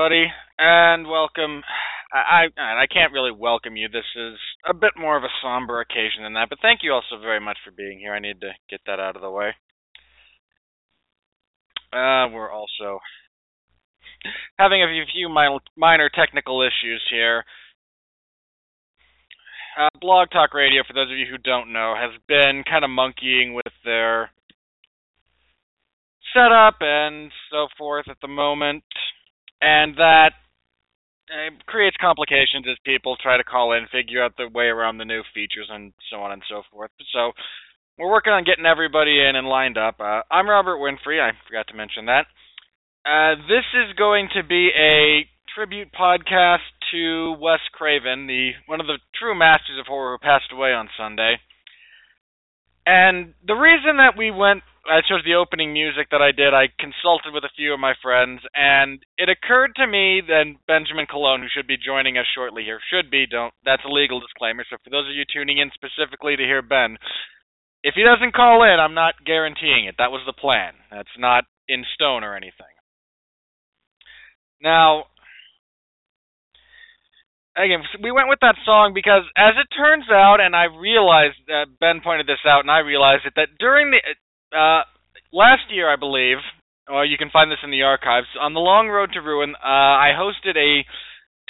everybody, and welcome. I, I I can't really welcome you. This is a bit more of a somber occasion than that, but thank you also very much for being here. I need to get that out of the way. Uh, we're also having a few minor technical issues here. Uh, Blog Talk Radio, for those of you who don't know, has been kind of monkeying with their setup and so forth at the moment, and that creates complications as people try to call in, figure out the way around the new features, and so on and so forth. So we're working on getting everybody in and lined up. Uh, I'm Robert Winfree. I forgot to mention that. Uh, this is going to be a tribute podcast to Wes Craven, the one of the true masters of horror who passed away on Sunday. And the reason that we went I chose the opening music that I did. I consulted with a few of my friends, and it occurred to me that Benjamin Colon, who should be joining us shortly here, should be. Don't. That's a legal disclaimer. So for those of you tuning in specifically to hear Ben, if he doesn't call in, I'm not guaranteeing it. That was the plan. That's not in stone or anything. Now, again, we went with that song because, as it turns out, and I realized uh, Ben pointed this out, and I realized it that during the uh, last year, I believe, or you can find this in the archives, on the Long Road to Ruin, uh, I hosted a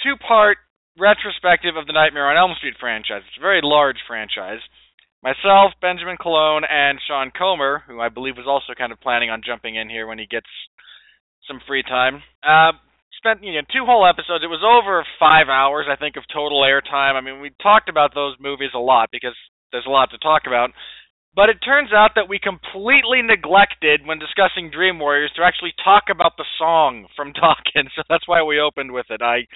two-part retrospective of the Nightmare on Elm Street franchise. It's a very large franchise. Myself, Benjamin Colon, and Sean Comer, who I believe was also kind of planning on jumping in here when he gets some free time, uh, spent you know two whole episodes. It was over five hours, I think, of total airtime. I mean, we talked about those movies a lot because there's a lot to talk about. But it turns out that we completely neglected when discussing Dream Warriors to actually talk about the song from Dokken, so that's why we opened with it. I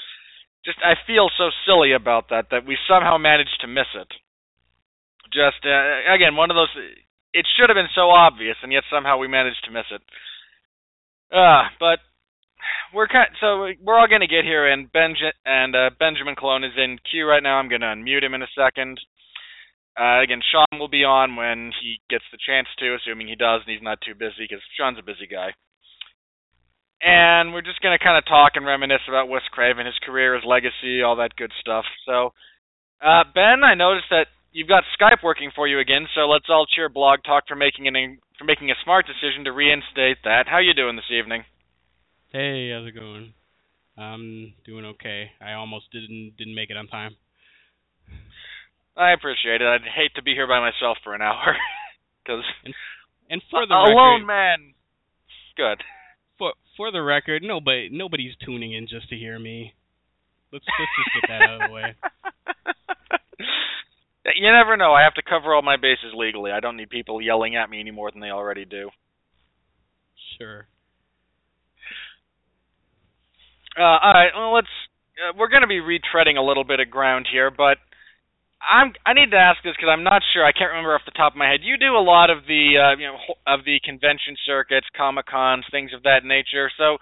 just I feel so silly about that that we somehow managed to miss it. Just uh, again, one of those it should have been so obvious and yet somehow we managed to miss it. Uh, but we're kind so we're all going to get here and Benj and uh, Benjamin Colon is in queue right now. I'm going to unmute him in a second. Uh, again, Sean will be on when he gets the chance to, assuming he does and he's not too busy, because Sean's a busy guy. And we're just going to kind of talk and reminisce about Wes Craven, his career, his legacy, all that good stuff. So, uh, Ben, I noticed that you've got Skype working for you again, so let's all cheer Blog Talk for making an for making a smart decision to reinstate that. How you doing this evening? Hey, how's it going? I'm doing okay. I almost didn't didn't make it on time. I appreciate it. I'd hate to be here by myself for an hour, because and, and for the alone record, man. Good. For for the record, nobody nobody's tuning in just to hear me. Let's let's just get that out of the way. You never know. I have to cover all my bases legally. I don't need people yelling at me any more than they already do. Sure. Uh, all right. Well, let's. Uh, we're going to be retreading a little bit of ground here, but I'm I need to ask this because I'm not sure. I can't remember off the top of my head. You do a lot of the uh, you know of the convention circuits, comic cons, things of that nature. So,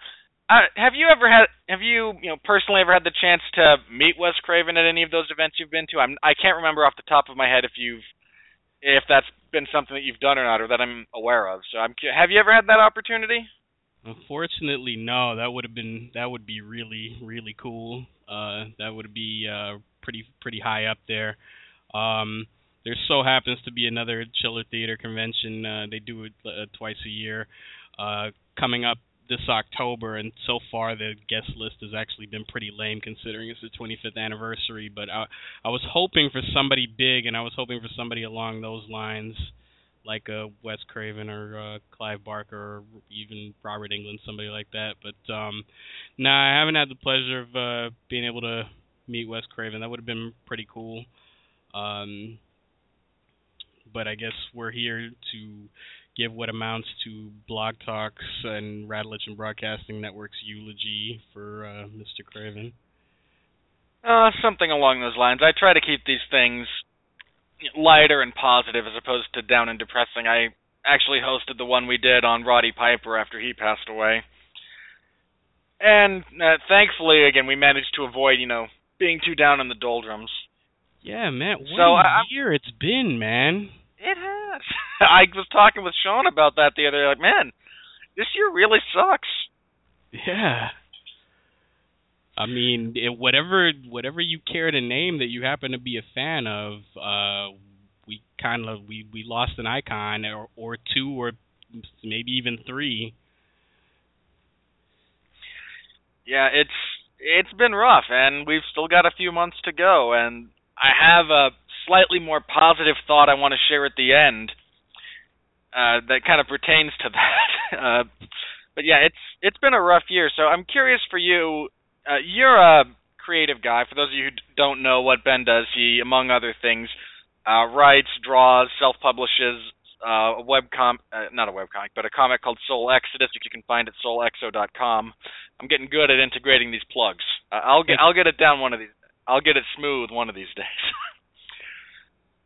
uh, have you ever had have you you know personally ever had the chance to meet Wes Craven at any of those events you've been to? I'm I can't remember off the top of my head if you've if that's been something that you've done or not, or that I'm aware of. So, I'm have you ever had that opportunity? Unfortunately, no. That would have been that would be really really cool. Uh, that would be uh, pretty pretty high up there. Um, there so happens to be another Chiller Theater convention. Uh, they do it uh, twice a year, uh, coming up this October, and so far the guest list has actually been pretty lame considering it's the 25th anniversary. But I, I was hoping for somebody big, and I was hoping for somebody along those lines, like uh, Wes Craven or uh, Clive Barker, or even Robert Englund, somebody like that. But um, nah, I haven't had the pleasure of uh, being able to meet Wes Craven. That would have been pretty cool. Um, but I guess we're here to give what amounts to Blog Talks and Radulich and Broadcasting Network's eulogy for uh, Mr. Craven. Uh, something along those lines. I try to keep these things lighter and positive as opposed to down and depressing. I actually hosted the one we did on Roddy Piper after he passed away. And uh, thankfully, again, we managed to avoid, you know, being too down in the doldrums. Yeah, man. What so, a I, year it's been, man. It has. I was talking with Sean about that the other day. Like, man, this year really sucks. Yeah. I mean, it, whatever whatever you care to name that you happen to be a fan of, uh, we kind of we we lost an icon or or two or maybe even three. Yeah, it's it's been rough, and we've still got a few months to go. And I have a slightly more positive thought I want to share at the end uh, that kind of pertains to that. uh, but yeah, it's it's been a rough year. So I'm curious for you. Uh, you're a creative guy. For those of you who don't know what Ben does, he, among other things, uh, writes, draws, self-publishes uh, a web com, uh, not a web comic, but a comic called Soul Exodus, which you can find at soulexo.com. I'm getting good at integrating these plugs. Uh, I'll get I'll get it down one of these. I'll get it smooth one of these days.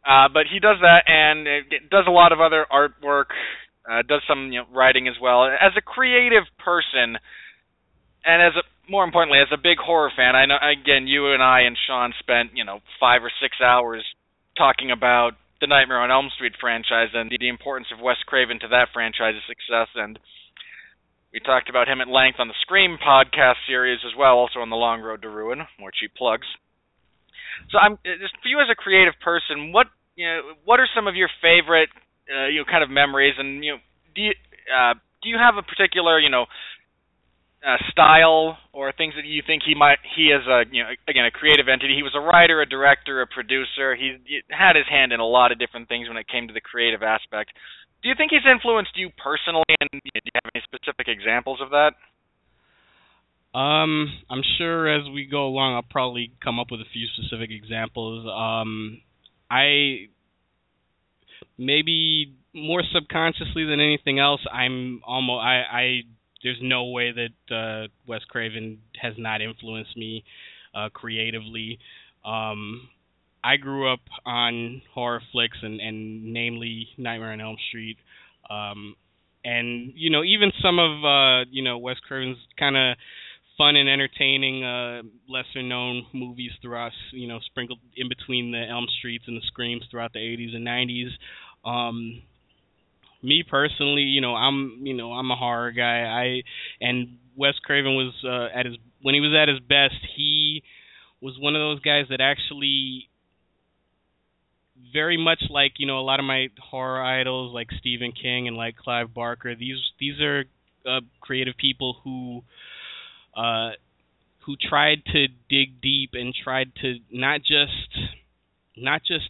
uh, but he does that and it does a lot of other artwork. Uh, does some you know, writing as well. As a creative person, and as a more importantly, as a big horror fan, I know again you and I and Sean spent you know five or six hours talking about the Nightmare on Elm Street franchise and the importance of Wes Craven to that franchise's success. And we talked about him at length on the Scream podcast series as well, also on the Long Road to Ruin. More cheap plugs. So I'm just for you as a creative person, what you know, what are some of your favorite uh, you know kind of memories, and you know, do you uh, do you have a particular you know uh, style or things that you think he might he is a you know again a creative entity. He was a writer a director a producer. He, he had his hand in a lot of different things when it came to the creative aspect. Do you think he's influenced you personally and do you have any specific examples of that? Um i'm sure as we go along i'll probably come up with a few specific examples. Um i maybe more subconsciously than anything else i'm almost i i there's no way that uh, Wes Craven has not influenced me uh, creatively. Um, I grew up on horror flicks and, and namely Nightmare on Elm Street. Um, and you know, even some of uh, you know Wes Craven's kind of fun and entertaining uh, lesser known movies throughout you know sprinkled in between the Elm Streets and the Screams throughout the 80s and 90s. Um, me personally, you know, I'm you know I'm a horror guy. I and Wes Craven was uh, at his when he was at his best. He was one of those guys that actually very much like you know a lot of my horror idols like Stephen King and like Clive Barker. These these are uh, creative people who uh, who tried to dig deep and tried to not just not just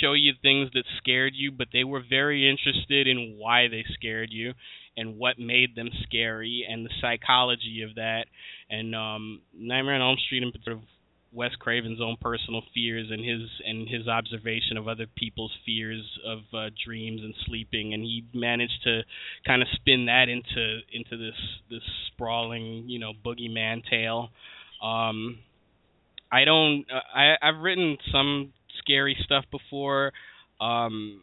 show you things that scared you, but they were very interested in why they scared you and what made them scary and the psychology of that. And um, Nightmare on Elm Street, in particular, Wes Craven's own personal fears and his and his observation of other people's fears of uh, dreams and sleeping, and he managed to kind of spin that into into this this sprawling, you know, boogeyman tale. Um, I don't. Uh, I I've written some scary stuff before, um,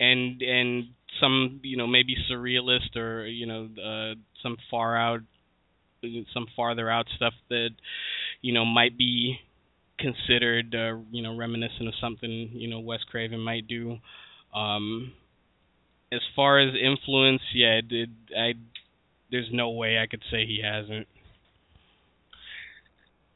and and some you know maybe surrealist or you know uh, some far out, some farther out stuff that you know might be considered uh, you know reminiscent of something you know Wes Craven might do. Um, as far as influence, yeah, it, I there's no way I could say he hasn't.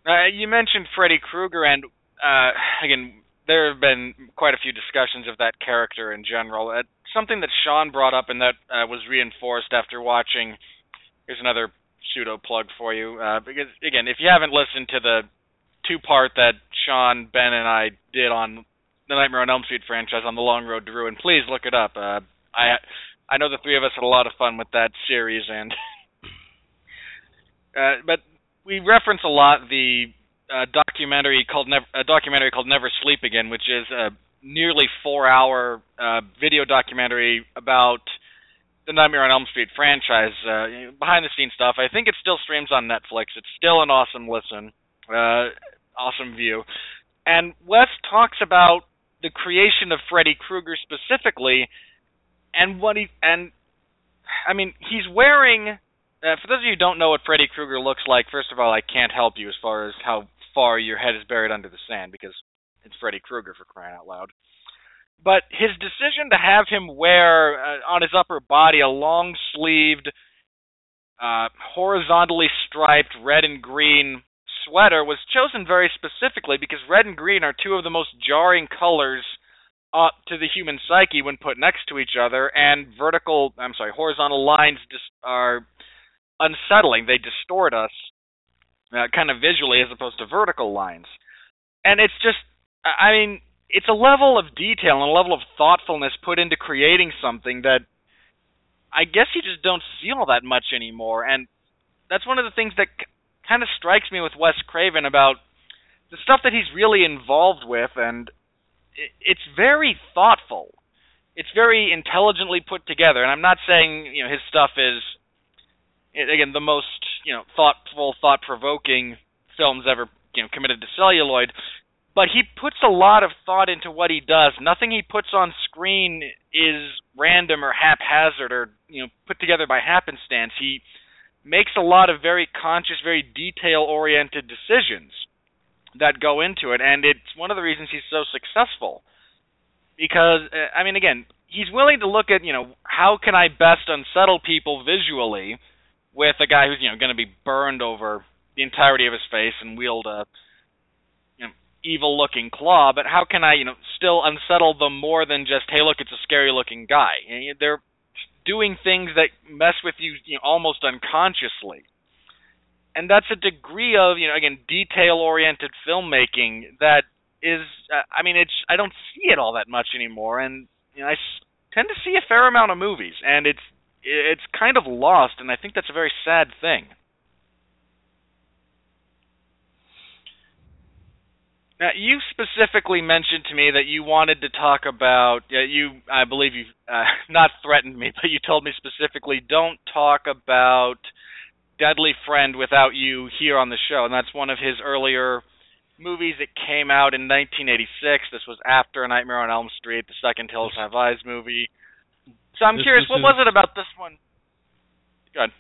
Uh, you mentioned Freddy Krueger, and uh, again, there have been quite a few discussions of that character in general. Uh, something that Sean brought up and that uh, was reinforced after watching. Here's another pseudo plug for you, uh, because again, if you haven't listened to the two-part that Sean, Ben, and I did on the Nightmare on Elm Street franchise on the Long Road to Ruin, please look it up. Uh, I I know the three of us had a lot of fun with that series, and uh, but we reference a lot the uh, documentary called Never, a documentary called Never Sleep Again, which is a nearly four-hour uh, video documentary about the Nightmare on Elm Street franchise, uh, behind-the-scenes stuff. I think it still streams on Netflix. It's still an awesome listen, uh, awesome view. And Wes talks about the creation of Freddy Krueger specifically, and what he and I mean he's wearing uh, for those of you who don't know what Freddy Krueger looks like, first of all, I can't help you as far as how far your head is buried under the sand because it's Freddy Krueger for crying out loud. But his decision to have him wear uh, on his upper body a long sleeved uh, horizontally striped red and green sweater was chosen very specifically because red and green are two of the most jarring colors uh, to the human psyche when put next to each other, and vertical, I'm sorry, horizontal lines dis- are unsettling. They distort us uh, kind of visually as opposed to vertical lines. And it's just, I mean, it's a level of detail and a level of thoughtfulness put into creating something that I guess you just don't see all that much anymore. And that's one of the things that kind of strikes me with Wes Craven about the stuff that he's really involved with, and it's very thoughtful. It's very intelligently put together, and I'm not saying you know his stuff is again the most you know thoughtful, thought-provoking films ever you know committed to celluloid, but he puts a lot of thought into what he does. Nothing he puts on screen is random or haphazard or you know put together by happenstance. He makes a lot of very conscious, very detail oriented decisions that go into it, and it's one of the reasons he's so successful. Because uh, I mean, again, he's willing to look at you know how can I best unsettle people visually with a guy who's you know going to be burned over the entirety of his face and wield a you know, evil looking claw, but how can I you know still unsettle them more than just hey look it's a scary looking guy? They're doing things that mess with you, you know, almost unconsciously. And that's a degree of, you know, again, detail-oriented filmmaking that is, uh, I mean, it's I don't see it all that much anymore, and you know, I s- tend to see a fair amount of movies, and it's it's kind of lost, and I think that's a very sad thing. Now, you specifically mentioned to me that you wanted to talk about uh, you. I believe you uh, not threatened me, but you told me specifically don't talk about Deadly Friend without you here on the show, and that's one of his earlier movies that came out in 1986. This was after Nightmare on Elm Street, the second Hills Have Eyes movie. So I'm This- curious, this what was it about this one? Good.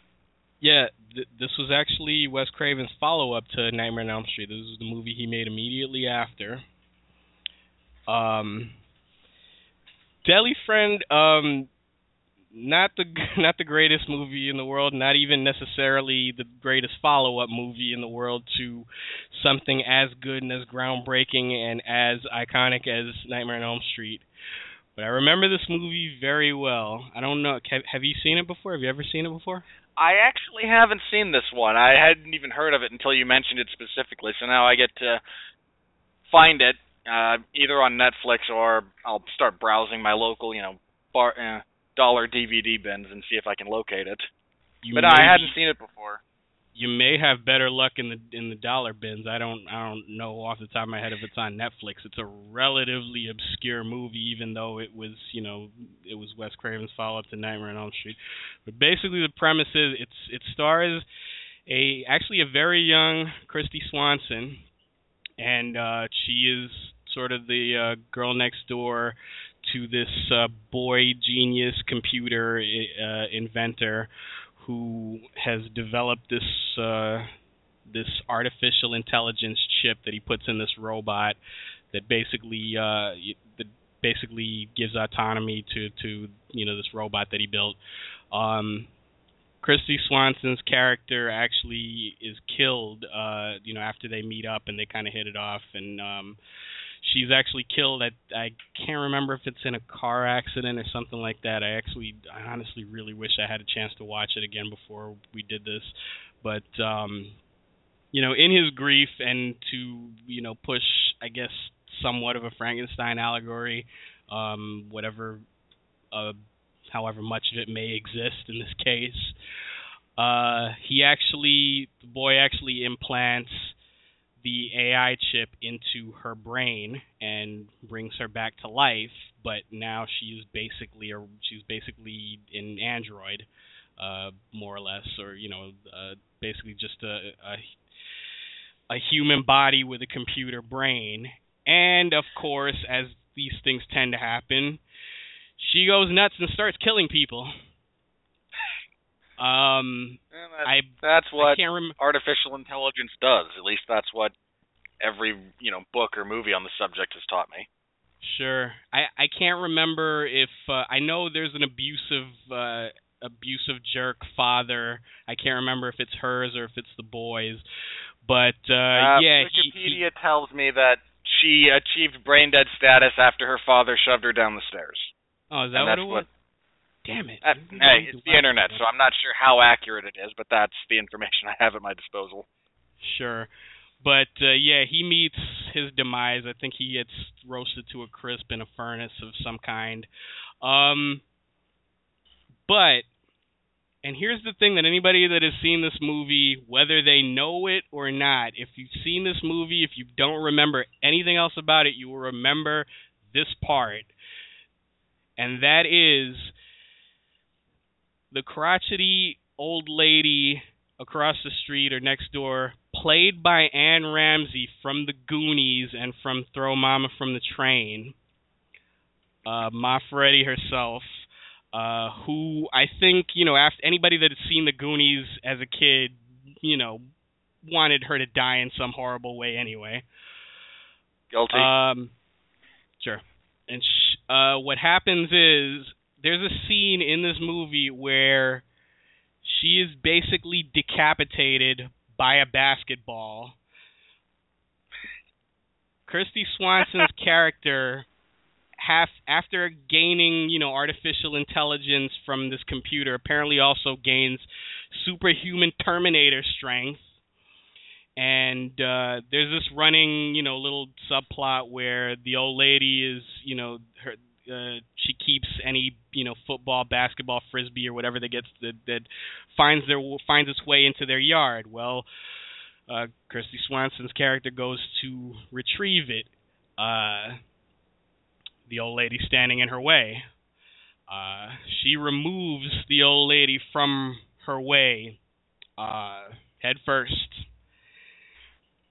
Yeah, th- this was actually Wes Craven's follow-up to Nightmare on Elm Street. This was the movie he made immediately after. Um, Deadly Friend, um, not the not the greatest movie in the world, not even necessarily the greatest follow-up movie in the world to something as good and as groundbreaking and as iconic as Nightmare on Elm Street. But I remember this movie very well. I don't know. Have, you seen it before? Have you ever seen it before? I actually haven't seen this one. I hadn't even heard of it until you mentioned it specifically. So now I get to find it uh, either on Netflix or I'll start browsing my local, you know, bar uh, dollar DVD bins and see if I can locate it. You but may I hadn't seen it before. You may have better luck in the in the dollar bins. I don't I don't know off the top of my head if it's on Netflix. It's a relatively obscure movie, even though it was you know it was Wes Craven's follow up to Nightmare on Elm Street. But basically, the premise is it's it stars a actually a very young Kristy Swanson, and uh, she is sort of the uh, girl next door to this uh, boy genius computer uh, inventor who has developed this uh, this artificial intelligence chip that he puts in this robot that basically uh, that basically gives autonomy to to you know this robot that he built. Um, Kristy Swanson's character actually is killed, uh, you know, after they meet up and they kind of hit it off, and um, she's actually killed at I can't remember if it's in a car accident or something like that. I actually I honestly really wish I had a chance to watch it again before we did this. But um you know, in his grief and to, you know, push I guess somewhat of a Frankenstein allegory, um whatever uh however much of it may exist in this case. Uh he actually the boy actually implants the AI chip into her brain and brings her back to life, but now she is basically a she's basically an android, uh, more or less, or you know, uh, basically just a, a a human body with a computer brain. And of course, as these things tend to happen, she goes nuts and starts killing people. Um, I That's I what can't remember. artificial intelligence does. At least that's what every you know book or movie on the subject has taught me. Sure. I I can't remember if uh, I know there's an abusive uh abusive jerk father. I can't remember if it's hers or if it's the boys. But uh, Uh, yeah, he- Wikipedia tells me that she achieved brain dead status after her father shoved her down the stairs. oh, is that and what it was? Damn it! Uh, hey, it's the internet, so I'm not sure how accurate it is, but that's the information I have at my disposal. Sure. But uh, yeah, he meets his demise. I think he gets roasted to a crisp in a furnace of some kind. Um, but, and here's the thing that anybody that has seen this movie, whether they know it or not, if you've seen this movie, if you don't remember anything else about it, you will remember this part. And that is the crotchety old lady across the street or next door, played by Anne Ramsey from The Goonies and from Throw Mama from the Train. Uh, Ma Fratelli herself, uh, who I think you know, after anybody that had seen The Goonies as a kid, you know, wanted her to die in some horrible way anyway. Guilty. Um, sure. And sh- uh, what happens is there's a scene in this movie where she is basically decapitated by a basketball. Kristy Swanson's character half after gaining, you know, artificial intelligence from this computer, apparently also gains superhuman Terminator strength. And uh there's this running, you know, little subplot where the old lady is, you know, her uh, she keeps any you know football, basketball, frisbee, or whatever that gets that, that finds their finds its way into their yard. Well, uh, Swanson's character goes to retrieve it. Uh, the old lady standing in her way. Uh, she removes the old lady from her way, uh, head first.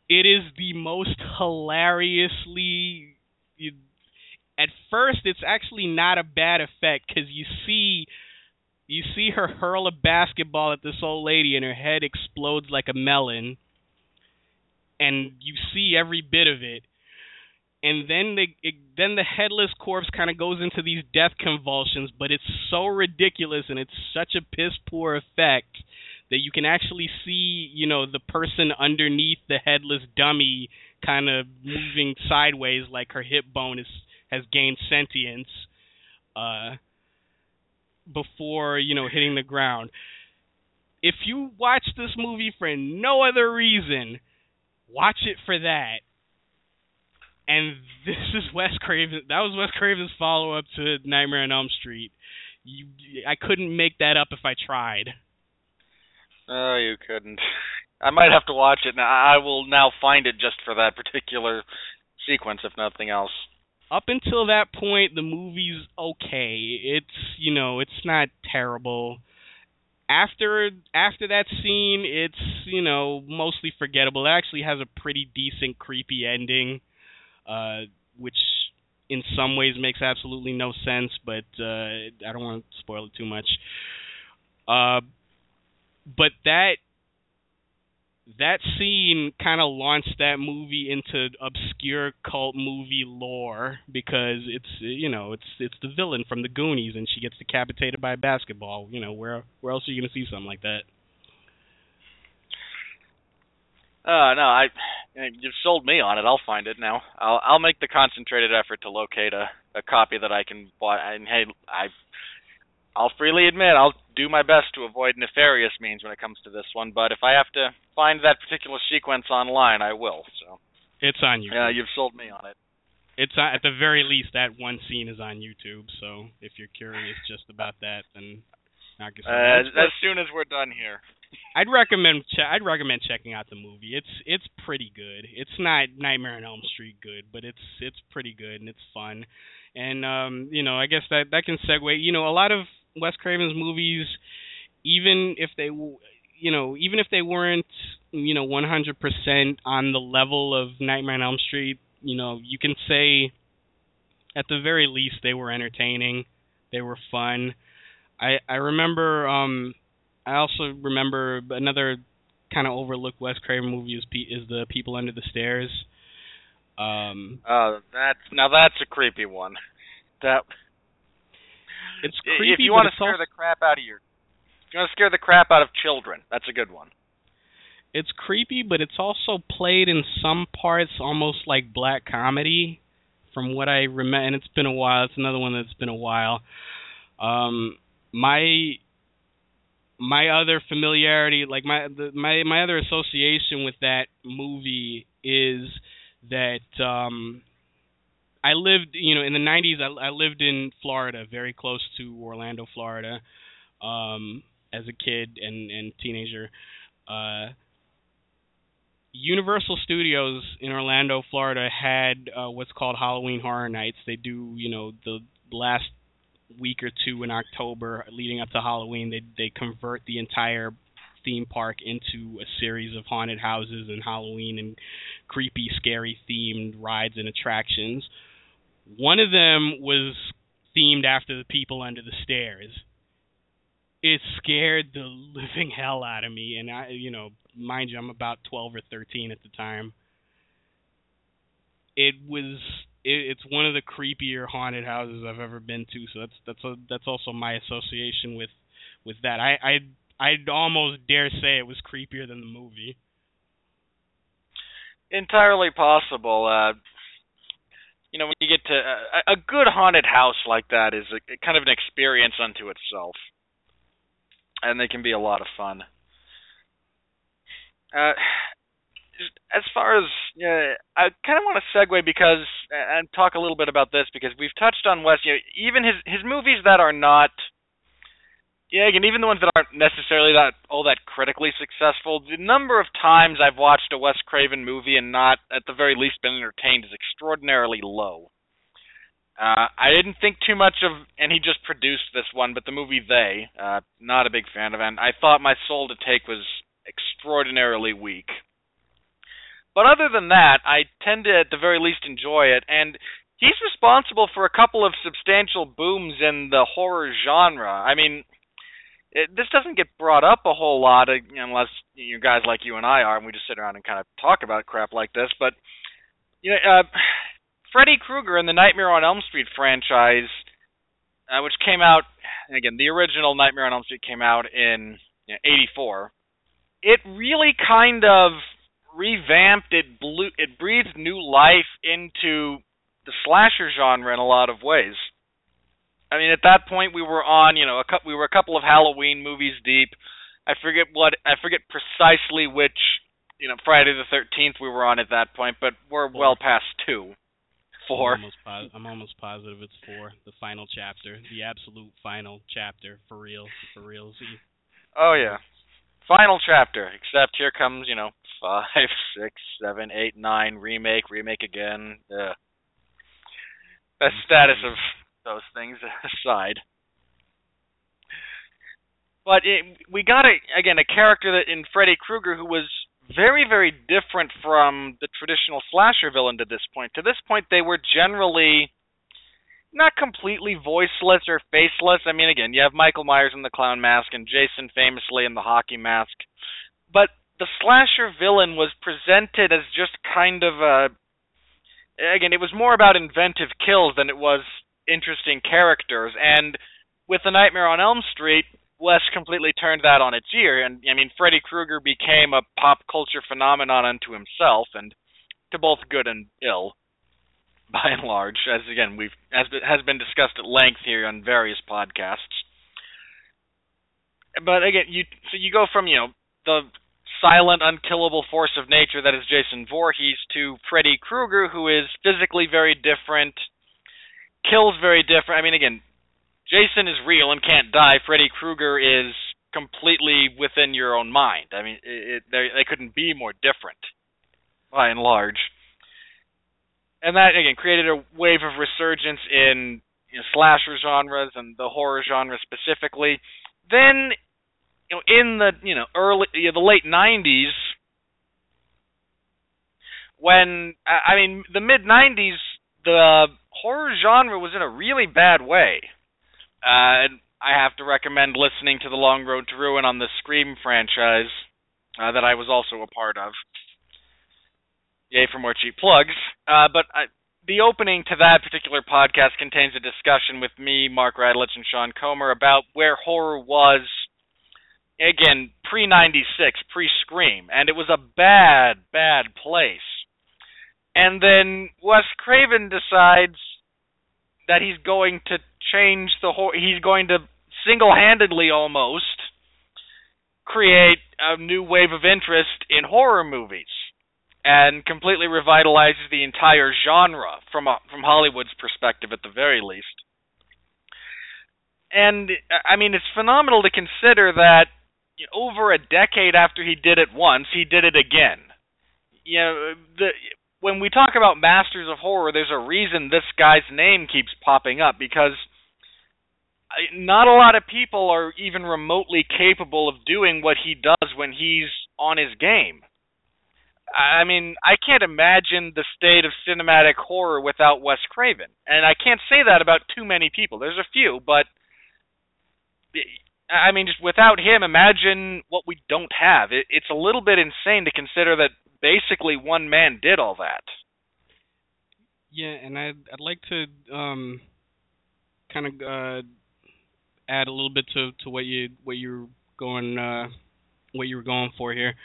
It is the most hilariously at first it's actually not a bad effect because you see you see her hurl a basketball at this old lady and her head explodes like a melon. And you see every bit of it. And then the it, then the headless corpse kind of goes into these death convulsions but it's so ridiculous and it's such a piss poor effect that you can actually see you know the person underneath the headless dummy kind of moving sideways like her hip bone is has gained sentience uh, before you know hitting the ground. If you watch this movie for no other reason, watch it for that. And this is Wes Craven. That was Wes Craven's follow-up to Nightmare on Elm Street. You, I couldn't make that up if I tried. Oh, you couldn't. I might have to watch it now. I will now find it just for that particular sequence, if nothing else up until that point the movie's okay. It's you know it's not terrible. After after that scene it's you know mostly forgettable. It actually has a pretty decent creepy ending uh which in some ways makes absolutely no sense but uh I don't want to spoil it too much. Uh but that that scene kind of launched that movie into obscure cult movie lore because it's you know it's it's the villain from the Goonies and she gets decapitated by a basketball. You know where where else are you gonna see something like that? Uh no, I you've sold me on it. I'll find it now. I'll I'll make the concentrated effort to locate a a copy that I can buy. And hey, I I'll freely admit I'll do my best to avoid nefarious means when it comes to this one, but if I have to find that particular sequence online, I will. So It's on YouTube. yeah, you've sold me on it. It's on, at the very least that one scene is on YouTube. So if you're curious just about that, then knock yourself Uh, out. As soon as we're done here. I'd recommend che- I'd recommend checking out the movie. It's it's pretty good. It's not Nightmare on Elm Street good, but it's it's pretty good and it's fun. And um, you know, I guess that that can segue. You know, a lot of Wes Craven's movies, even if they, you know, even if they weren't, you know, 100% on the level of Nightmare on Elm Street, you know, you can say, at the very least, they were entertaining. They were fun. I I remember. Um, I also remember another kind of overlooked Wes Craven movie is Pe- is the People Under the Stairs. Um, Uh, that's now that's a creepy one. That it's creepy. if you want to scare also- the crap out of your You're gonna scare the crap out of children. That's a good one. It's creepy, but it's also played in some parts almost like black comedy, from what I remember. And it's been a while. It's another one that's been a while. Um, my my other familiarity, like my the, my my other association with that movie is that um, I lived, you know, in the '90s. I, I lived in Florida, very close to Orlando, Florida, um, as a kid and and teenager. Uh, Universal Studios in Orlando, Florida, had uh, what's called Halloween Horror Nights. They do, you know, the last week or two in October leading up to Halloween, they they convert the entire theme park into a series of haunted houses and Halloween and creepy, scary themed rides and attractions. One of them was themed after the people under the stairs. It scared the living hell out of me, and I, you know, mind you, I'm about 12 or 13 at the time. It was it, it's one of the creepier haunted houses I've ever been to. So that's that's a, that's also my association with with that. I I I'd almost dare say it was creepier than the movie. Entirely possible. Uh, you know, when you get to uh, a good haunted house like that is a, kind of an experience unto itself, and they can be a lot of fun. Uh, as far as uh, I kind of want to segue because and talk a little bit about this because we've touched on Wes. You know, even his his movies that are not, yeah, and even the ones that aren't necessarily that all that critically successful. The number of times I've watched a Wes Craven movie and not, at the very least, been entertained is extraordinarily low. Uh, I didn't think too much of, and he just produced this one, but the movie They, uh, not a big fan of, and I thought My Soul to Take was extraordinarily weak. But other than that, I tend to at the very least enjoy it, and he's responsible for a couple of substantial booms in the horror genre. I mean, it, this doesn't get brought up a whole lot uh, unless you know, guys like you and I are, and we just sit around and kind of talk about crap like this. But you know, uh, Freddy Krueger in the Nightmare on Elm Street franchise, uh, which came out again, the original Nightmare on Elm Street came out in '84. You know, '84. it really kind of revamped it blew it breathed new life into the slasher genre in a lot of ways. I mean, at that point we were on, you know, a couple, we were a couple of Halloween movies deep. I forget what I forget precisely which, you know, Friday the 13th we were on at that point, but we're well past 2. 4. I'm almost, pos- I'm almost positive it's 4, the final chapter, the absolute final chapter for real, for real. Oh yeah. Final chapter, except here comes, you know, five, six, seven, eight, nine, remake, remake again. Yeah. The status of those things aside. But it, we got a again a character that in Freddy Krueger who was very very different from the traditional slasher villain to this point. To this point, they were generally not completely voiceless or faceless. I mean, again, you have Michael Myers in the clown mask and Jason famously in the hockey mask, but the slasher villain was presented as just kind of a again it was more about inventive kills than it was interesting characters. And with the nightmare on elm street wes completely turned that on its ear. And i mean freddy krueger became a pop culture phenomenon unto himself and to both good and ill by and large as again we've as has been discussed at length here on various podcasts. But again you so you go from you know the silent, unkillable force of nature that is Jason Voorhees to Freddy Krueger, who is physically very different, kills very different. I mean, again, Jason is real and can't die. Freddy Krueger is completely within your own mind. I mean, it, it, they, couldn't be more different, by and large. And that again created a wave of resurgence in you know, slasher genres and the horror genre specifically. Then you know, in the you know early you know, the late '90s, when I mean the mid '90s, the horror genre was in a really bad way. Uh, and I have to recommend listening to the Long Road to Ruin on the Scream franchise uh, that I was also a part of. Yay for more cheap plugs. Uh, but I, the opening to that particular podcast contains a discussion with me, Mark Radulich, and Sean Comer about where horror was again pre 96 pre scream and it was a bad bad place and then wes craven decides that he's going to change the whole he's going to single-handedly almost create a new wave of interest in horror movies and completely revitalizes the entire genre from a, from Hollywood's perspective at the very least. And I mean it's phenomenal to consider that you know, over a decade after he did it once, he did it again. You know, the when we talk about masters of horror, there's a reason this guy's name keeps popping up because not a lot of people are even remotely capable of doing what he does when he's on his game. I mean, I can't imagine the state of cinematic horror without Wes Craven. And I can't say that about too many people. There's a few, but I mean, just without him, imagine what we don't have. It, it's a little bit insane to consider that basically one man did all that. Yeah, and I'd I'd like to um, kind of uh, add a little bit to, to what you what you're going uh, what you were going for here.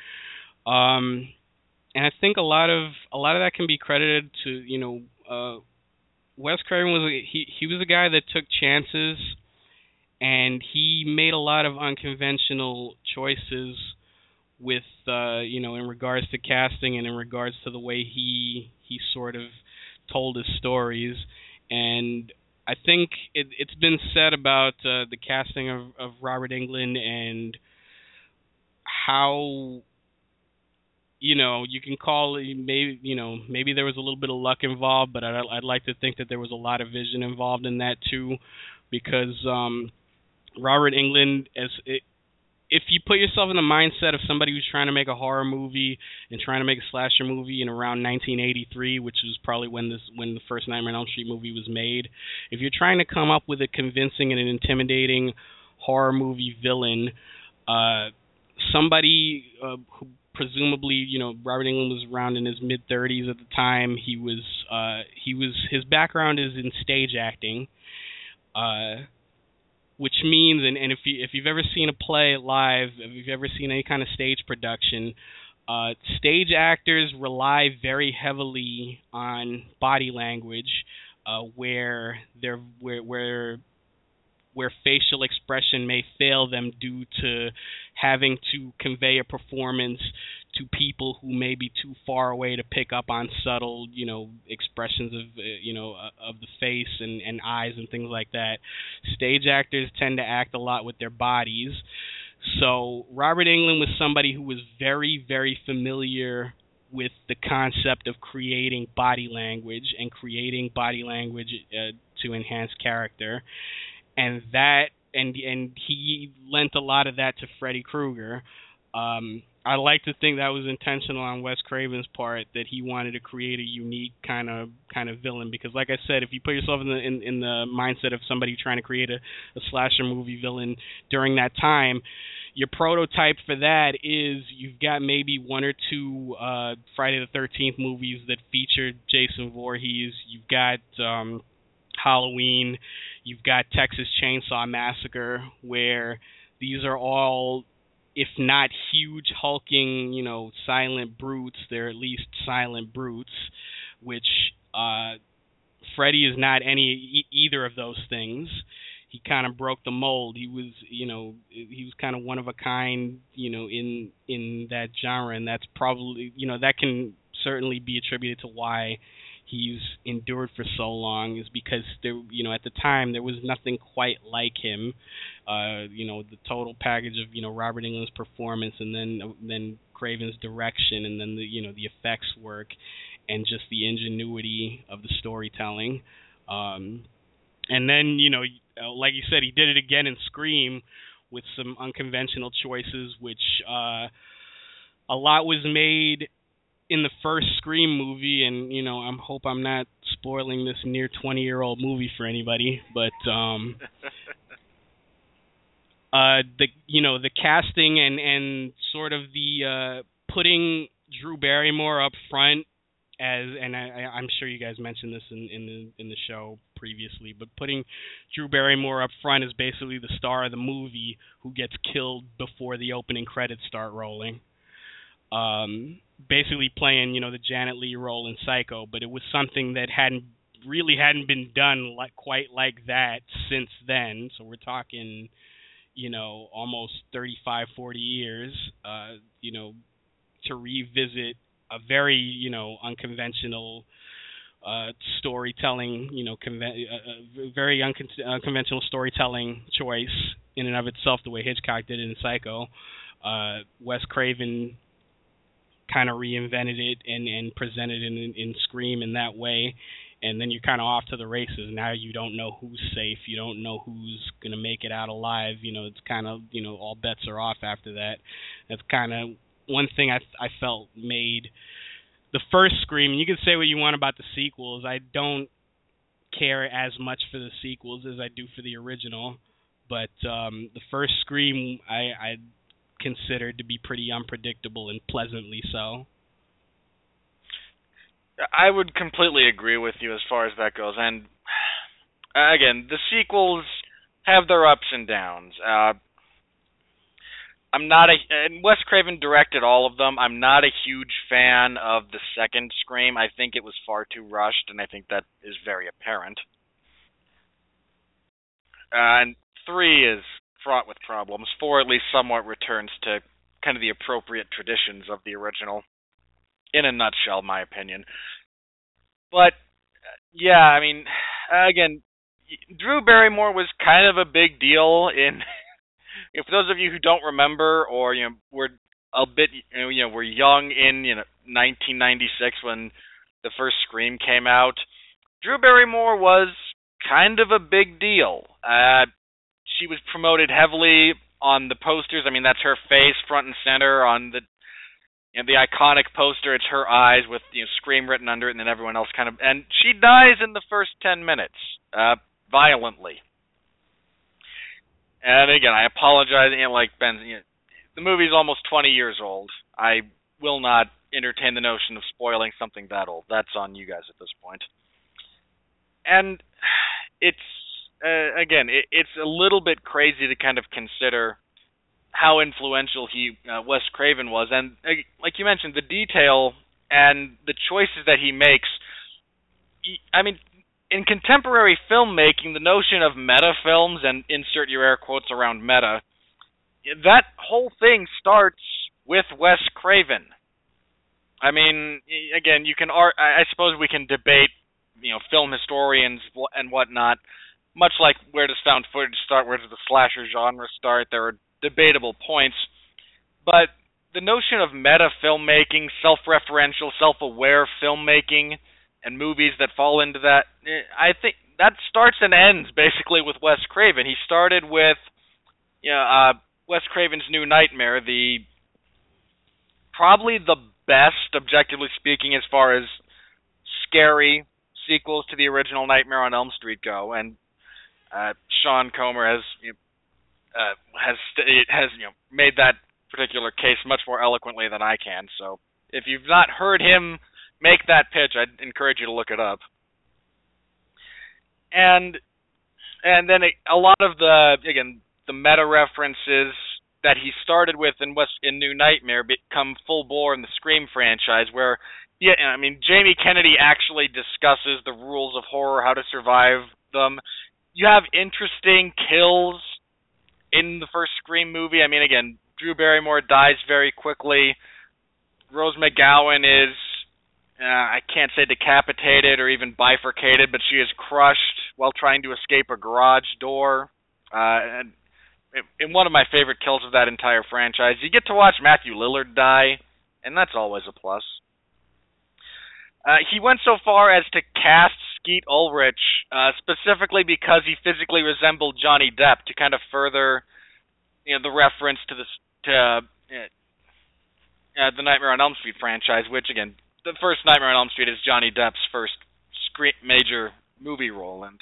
Um, and I think a lot of a lot of that can be credited to you know uh, Wes Craven was a, he he was a guy that took chances and he made a lot of unconventional choices with uh, you know in regards to casting and in regards to the way he he sort of told his stories. And I think it, it's been said about uh, the casting of, of Robert Englund and how you know you can call maybe you know maybe there was a little bit of luck involved, but I'd, I'd like to think that there was a lot of vision involved in that too, because um, Robert Englund as it, if you put yourself in the mindset of somebody who's trying to make a horror movie and trying to make a slasher movie in around 1983, which was probably when this when the first Nightmare on Elm Street movie was made, if you're trying to come up with a convincing and an intimidating horror movie villain, uh, somebody uh, who presumably, you know, Robert Englund was around in his mid 30s at the time. He was uh, he was his background is in stage acting. Uh, which means and, and if you if you've ever seen a play live, if you've ever seen any kind of stage production, uh, stage actors rely very heavily on body language, uh, where they're where where where facial expression may fail them due to having to convey a performance to people who may be too far away to pick up on subtle, you know, expressions of, uh, you know, uh, of the face and, and eyes and things like that. Stage actors tend to act a lot with their bodies. So Robert Englund was somebody who was very, very familiar with the concept of creating body language and creating body language uh, to enhance character, and that and and he lent a lot of that to Freddy Krueger. Um, I like to think that was intentional on Wes Craven's part that he wanted to create a unique kind of kind of villain because like I said if you put yourself in the in, in the mindset of somebody trying to create a, a slasher movie villain during that time your prototype for that is you've got maybe one or two uh Friday the 13th movies that feature Jason Voorhees. You've got um Halloween. You've got Texas Chainsaw Massacre where these are all if not huge hulking, you know, silent brutes, they're at least silent brutes, which uh, Freddy is not any e- either of those things. He kind of broke the mold. He was, you know, he was kind of one of a kind, you know, in in that genre, and that's probably, you know, that can certainly be attributed to why he's endured for so long is because there you know at the time there was nothing quite like him uh you know the total package of you know Robert Englund's performance and then then Craven's direction and then the you know the effects work and just the ingenuity of the storytelling. Um and then you know uh, like you said he did it again in Scream with some unconventional choices which uh a lot was made in the first Scream movie, and you know, I hope I'm not spoiling this near 20 year old movie for anybody, but um, uh, the you know the casting and and sort of the uh, putting Drew Barrymore up front as, and I, I'm sure you guys mentioned this in in the in the show previously, but putting Drew Barrymore up front as basically the star of the movie who gets killed before the opening credits start rolling. Um, basically playing, you know, the Janet Leigh role in Psycho, but it was something that hadn't really hadn't been done like quite like that since then. So we're talking, you know, almost 35, 40 years. Uh, you know, to revisit a very, you know, unconventional uh, storytelling, you know, conven- uh, very uncon- unconventional storytelling choice in and of itself, the way Hitchcock did it in Psycho. Uh, Wes Craven kind of reinvented it and and presented it in, in Scream in that way. And then you're kind of off to the races. Now you don't know who's safe. You don't know who's gonna make it out alive. You know, it's kind of you know all bets are off after that. That's kind of one thing I I felt made the first Scream. You can say what you want about the sequels. I don't care as much for the sequels as I do for the original. But um, the first Scream, I, I considered to be pretty unpredictable and pleasantly so. I would completely agree with you as far as that goes. And again, the sequels have their ups and downs. Uh, I'm not a and Wes Craven directed all of them. I'm not a huge fan of the second Scream. I think it was far too rushed, and I think that is very apparent. Uh, and three is fraught with problems. Four at least somewhat returns to kind of the appropriate traditions of the original. In a nutshell, my opinion. But yeah, I mean, again, Drew Barrymore was kind of a big deal in. if those of you who don't remember, or you know, were a bit, you know, were young in you know 1996 when the first Scream came out, Drew Barrymore was kind of a big deal. Uh, she was promoted heavily on the posters. I mean, that's her face front and center on the know, the iconic poster. It's her eyes with you know "Scream" written under it, and then everyone else kind of. And she dies in the first ten minutes, uh, violently. And again, I apologize. Know, like Ben, you know, the movie's almost 20 years old. I will not entertain the notion of spoiling something that old. That's on you guys at this point. And it's uh, again, it, it's a little bit crazy to kind of consider how influential he uh, Wes Craven was, and uh, like you mentioned, the detail and the choices that he makes. I mean, in contemporary filmmaking, the notion of meta films and insert your air quotes around meta, that whole thing starts with Wes Craven. I mean, again, you can. I suppose we can debate, you know, film historians and whatnot much like where does found footage start, where does the slasher genre start, there are debatable points. But the notion of meta filmmaking, self referential, self aware filmmaking, and movies that fall into that, eh, I think that starts and ends basically with Wes Craven. He started with you know, uh, Wes Craven's New Nightmare, the probably the best, objectively speaking, as far as scary sequels to the original Nightmare on Elm Street go, and uh, Sean Comer has you know, uh, has has you know made that particular case much more eloquently than I can. So if you've not heard him make that pitch, I'd encourage you to look it up. And and then a lot of the again the meta references that he started with in West in New Nightmare become full bore in the Scream franchise, where yeah, I mean Jamie Kennedy actually discusses the rules of horror, how to survive them, you have interesting kills in the first Scream movie. I mean, again, Drew Barrymore dies very quickly. Rose McGowan is, uh, I can't say decapitated or even bifurcated, but she is crushed while trying to escape a garage door. Uh, and in one of my favorite kills of that entire franchise, you get to watch Matthew Lillard die, and that's always a plus. Uh, he went so far as to cast Skeet Ulrich uh, specifically because he physically resembled Johnny Depp to kind of further, you know, the reference to the to uh, uh, the Nightmare on Elm Street franchise, which again, the first Nightmare on Elm Street is Johnny Depp's first screen, major movie role, and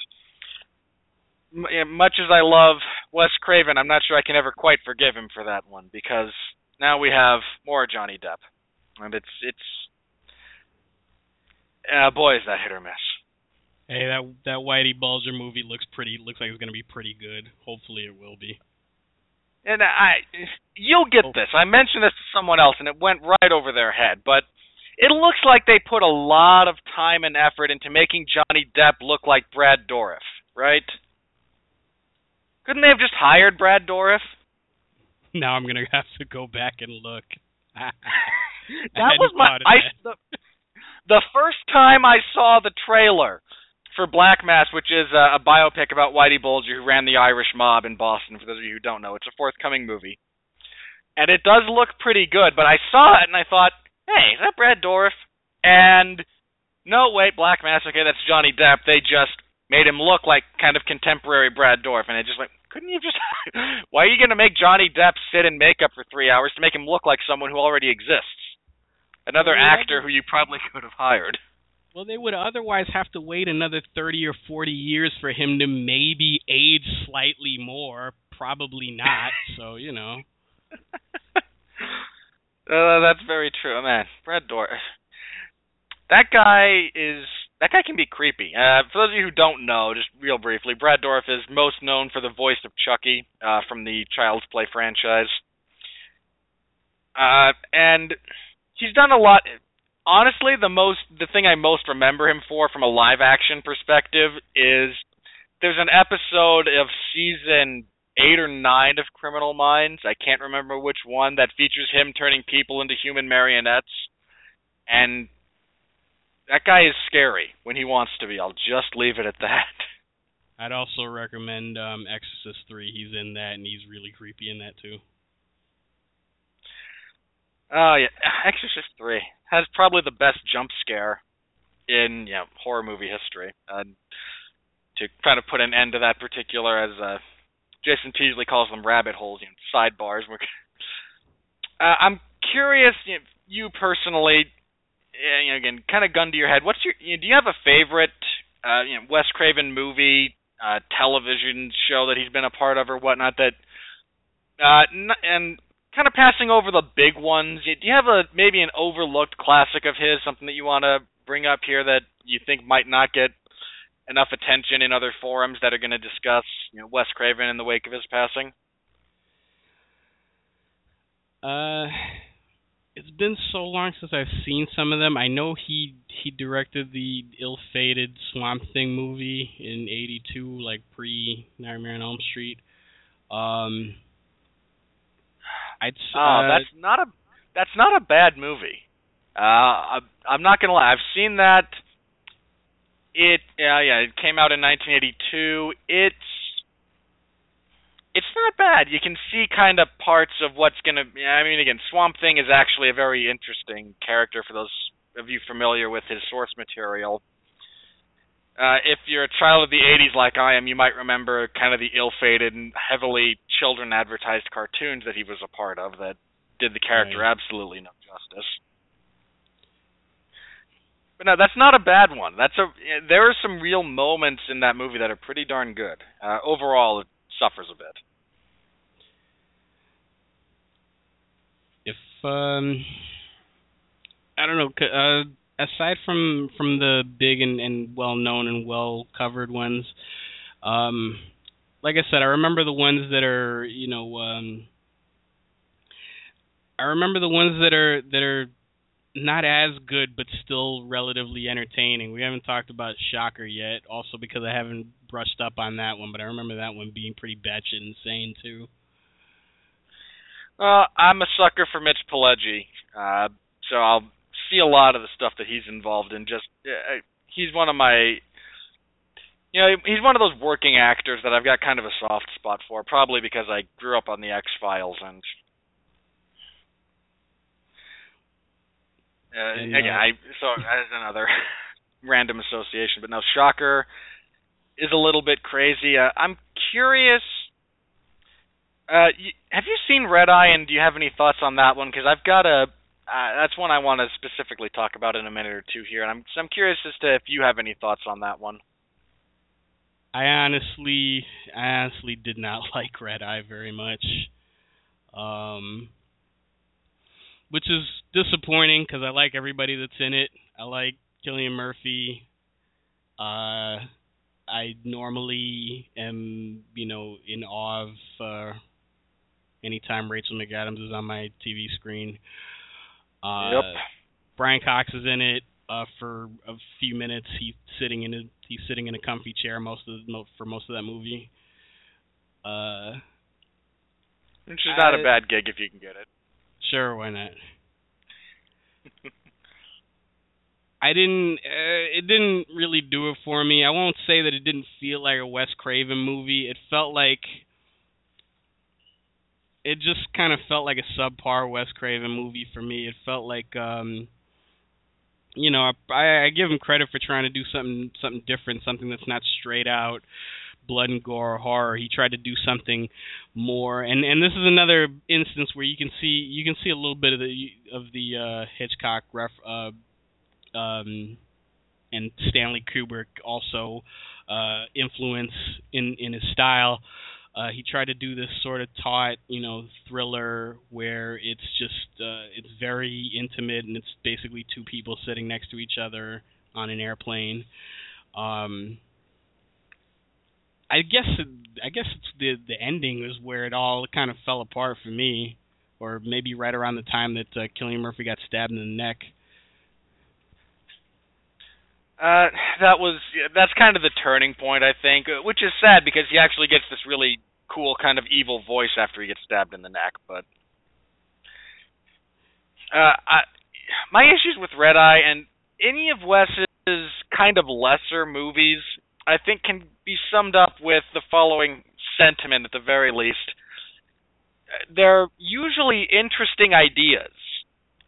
much as I love Wes Craven, I'm not sure I can ever quite forgive him for that one because now we have more Johnny Depp, and it's it's uh, boy is that hit or miss. Hey, that that Whitey Bulger movie looks pretty. Looks like it's gonna be pretty good. Hopefully, it will be. And I, you'll get this. I mentioned this to someone else, and it went right over their head. But it looks like they put a lot of time and effort into making Johnny Depp look like Brad Dourif, right? Couldn't they have just hired Brad Dourif? Now I'm gonna have to go back and look. that was my I, the, the first time I saw the trailer for Black Mass, which is a, a biopic about Whitey Bulger who ran the Irish mob in Boston. For those of you who don't know, it's a forthcoming movie, and it does look pretty good. But I saw it and I thought, hey, is that Brad Dourif? And no, wait, Black Mass. Okay, that's Johnny Depp. They just made him look like kind of contemporary Brad Dourif, and it just went, couldn't you just? why are you going to make Johnny Depp sit in makeup for three hours to make him look like someone who already exists? Another actor who you probably could have hired. Well, they would otherwise have to wait another 30 or 40 years for him to maybe age slightly more. Probably not. so, you know. uh, that's very true. Man, Brad Dourif. That guy is that guy can be creepy. Uh, for those of you who don't know, just real briefly, Brad Dourif is most known for the voice of Chucky uh, from the Child's Play franchise, uh, and he's done a lot. Honestly, the most the thing I most remember him for from a live action perspective is there's an episode of season eight or nine of Criminal Minds. I can't remember which one that features him turning people into human marionettes, and that guy is scary when he wants to be. I'll just leave it at that. I'd also recommend um, Exorcist Three. He's in that, and he's really creepy in that too. Oh yeah, Exorcist Three has probably the best jump scare in you know, horror movie history. Uh, to kind of put an end to that particular, as uh, Jason Teasley calls them, rabbit holes, you know, sidebars. uh, I'm curious, you, know, you personally, you know, again, kind of gun to your head. What's your? You know, do you have a favorite, uh, you know, Wes Craven movie, uh, television show that he's been a part of or whatnot that, uh, n- and kind of passing over the big ones. Do you have a maybe an overlooked classic of his, something that you want to bring up here that you think might not get enough attention in other forums that are going to discuss, you know, Wes Craven in the wake of his passing? Uh it's been so long since I've seen some of them. I know he he directed the ill-fated Swamp Thing movie in '82, like pre Nightmare on Elm Street. Um, I'd. Oh, uh, that's not a that's not a bad movie. Uh, I, I'm not gonna lie. I've seen that. It yeah yeah. It came out in 1982. It's it's not bad. You can see kind of parts of what's going to. I mean, again, Swamp Thing is actually a very interesting character for those of you familiar with his source material. Uh, if you're a child of the 80s like I am, you might remember kind of the ill-fated and heavily children-advertised cartoons that he was a part of that did the character right. absolutely no justice. But no, that's not a bad one. That's a there are some real moments in that movie that are pretty darn good. Uh, overall, it suffers a bit. If um, I don't know, uh, aside from from the big and, and well known and well covered ones, um, like I said, I remember the ones that are you know, um, I remember the ones that are that are not as good but still relatively entertaining. We haven't talked about Shocker yet, also because I haven't brushed up on that one, but I remember that one being pretty batshit insane too. Uh, I'm a sucker for Mitch Pileggi, uh, so I'll see a lot of the stuff that he's involved in. Just uh, he's one of my, you know, he's one of those working actors that I've got kind of a soft spot for, probably because I grew up on the X Files and Uh, and, again, uh, I so as another random association, but no, Shocker is a little bit crazy. Uh, I'm curious. Uh, y- have you seen Red Eye, and do you have any thoughts on that one? Because I've got a. Uh, that's one I want to specifically talk about in a minute or two here, and I'm I'm curious as to if you have any thoughts on that one. I honestly, I honestly did not like Red Eye very much. Um, which is disappointing because I like everybody that's in it. I like Cillian Murphy. Uh, I normally am, you know, in awe of uh, anytime Rachel McAdams is on my TV screen. Uh, Yep. Brian Cox is in it uh, for a few minutes. He's sitting in a he's sitting in a comfy chair most of the, mo- for most of that movie. Uh, Which is not a Uh, bad gig if you can get it. sure, why not? I didn't. Uh, it didn't really do it for me. I won't say that it didn't feel like a Wes Craven movie. It felt like. It just kind of felt like a subpar Wes Craven movie for me. It felt like, um, you know, I, I give him credit for trying to do something something different, something that's not straight out blood and gore horror. He tried to do something more, and and this is another instance where you can see you can see a little bit of the of the uh, Hitchcock ref. Uh, um, and Stanley Kubrick also uh, influence in in his style. Uh, he tried to do this sort of taut, you know, thriller where it's just uh, it's very intimate and it's basically two people sitting next to each other on an airplane. Um, I guess I guess it's the the ending is where it all kind of fell apart for me, or maybe right around the time that uh, Cillian Murphy got stabbed in the neck. Uh, that was that's kind of the turning point, I think, uh, which is sad because he actually gets this really cool kind of evil voice after he gets stabbed in the neck. But uh, I, my issues with Red Eye and any of Wes's kind of lesser movies, I think, can be summed up with the following sentiment at the very least. Uh, They're usually interesting ideas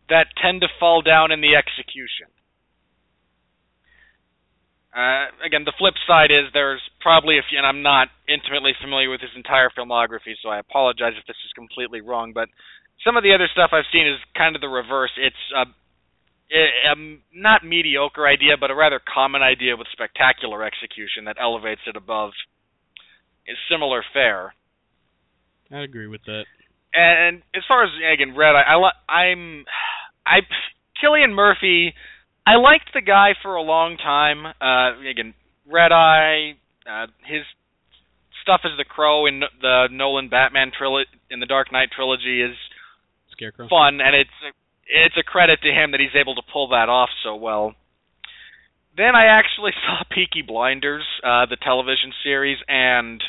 that tend to fall down in the execution. Uh, again, the flip side is there's probably a few, and I'm not intimately familiar with his entire filmography, so I apologize if this is completely wrong. But some of the other stuff I've seen is kind of the reverse. It's a, a not mediocre idea, but a rather common idea with spectacular execution that elevates it above similar fare. I agree with that. And as far as again, Red, I, I I'm I Cillian Murphy. I liked the guy for a long time. Uh, again, Red Eye, uh, his stuff as the Crow in the Nolan Batman trilogy, in the Dark Knight trilogy is Scarecrow. fun, and it's it's a credit to him that he's able to pull that off so well. Then I actually saw Peaky Blinders, uh, the television series, and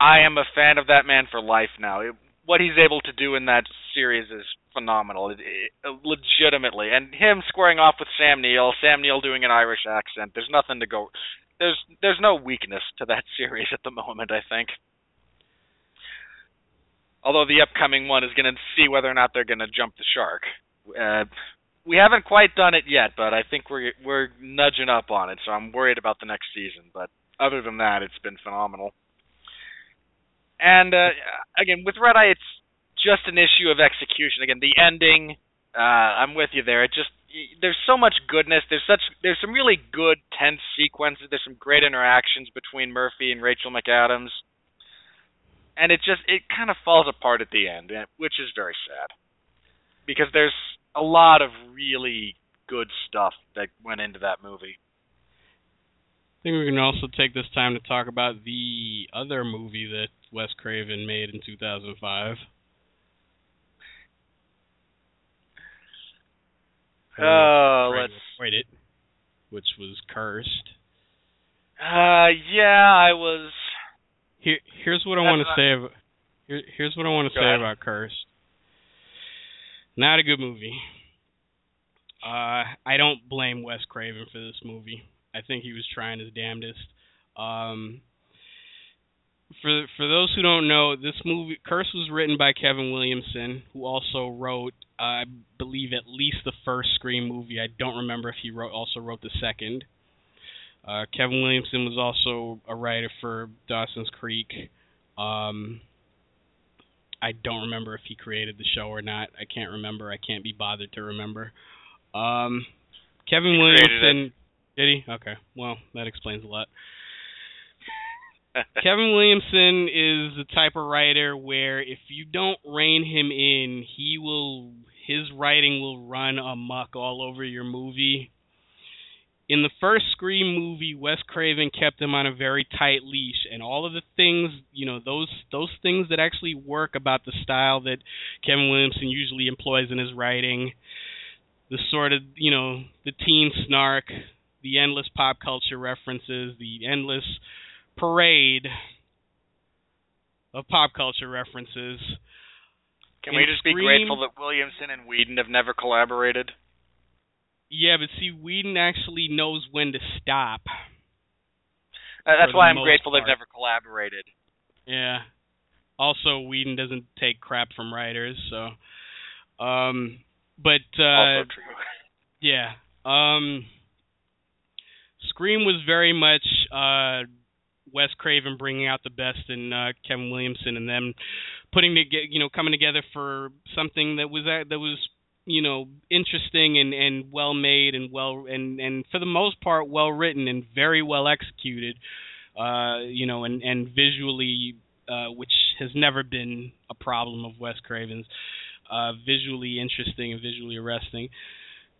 I am a fan of that man for life now. It, what he's able to do in that series is phenomenal, it, it, legitimately. And him squaring off with Sam Neill, Sam Neill doing an Irish accent. There's nothing to go. There's there's no weakness to that series at the moment. I think. Although the upcoming one is going to see whether or not they're going to jump the shark. Uh, we haven't quite done it yet, but I think we're we're nudging up on it. So I'm worried about the next season. But other than that, it's been phenomenal. And uh, again, with Red Eye, it's just an issue of execution. Again, the ending, uh, I'm with you there. It just there's so much goodness. There's such there's some really good tense sequences. There's some great interactions between Murphy and Rachel McAdams, and it just it kind of falls apart at the end, eh, which is very sad because there's a lot of really good stuff that went into that movie. I think we can also take this time to talk about the other movie that Wes Craven made in 2005. Oh, let's. avoid it, which was Cursed. Uh, yeah, I was. Here, here's what I want to say. About, here, here's what I want to say ahead. about Cursed. Not a good movie. Uh, I don't blame Wes Craven for this movie. I think he was trying his damnedest. Um, for for those who don't know, this movie Curse was written by Kevin Williamson, who also wrote, uh, I believe, at least the first Scream movie. I don't remember if he wrote also wrote the second. Uh, Kevin Williamson was also a writer for Dawson's Creek. Um, I don't remember if he created the show or not. I can't remember. I can't be bothered to remember. Um, Kevin He Williamson. Did he? Okay. Well, that explains a lot. Kevin Williamson is the type of writer where if you don't rein him in, he will his writing will run amok all over your movie. in the first Scream movie, Wes Craven kept him on a very tight leash, and all of the things, you know, those those things that actually work about the style that Kevin Williamson usually employs in his writing, the sort of, you know, the teen snark, the endless pop culture references, the endless parade of pop culture references. Can we just Scream, be grateful that Williamson and Whedon have never collaborated? Yeah, but see, Whedon actually knows when to stop. Uh, that's why I'm grateful part. they've never collaborated. Yeah. Also, Whedon doesn't take crap from writers, so. Um, but uh, also true. Yeah. Um, Scream was very much uh, Wes Craven bringing out the best in uh, Kevin Williamson, and them putting to get you know coming together for something that was uh, that was you know interesting and and well made and well and and for the most part well written and very well executed uh you know and and visually uh which has never been a problem of Wes Craven's uh visually interesting and visually arresting.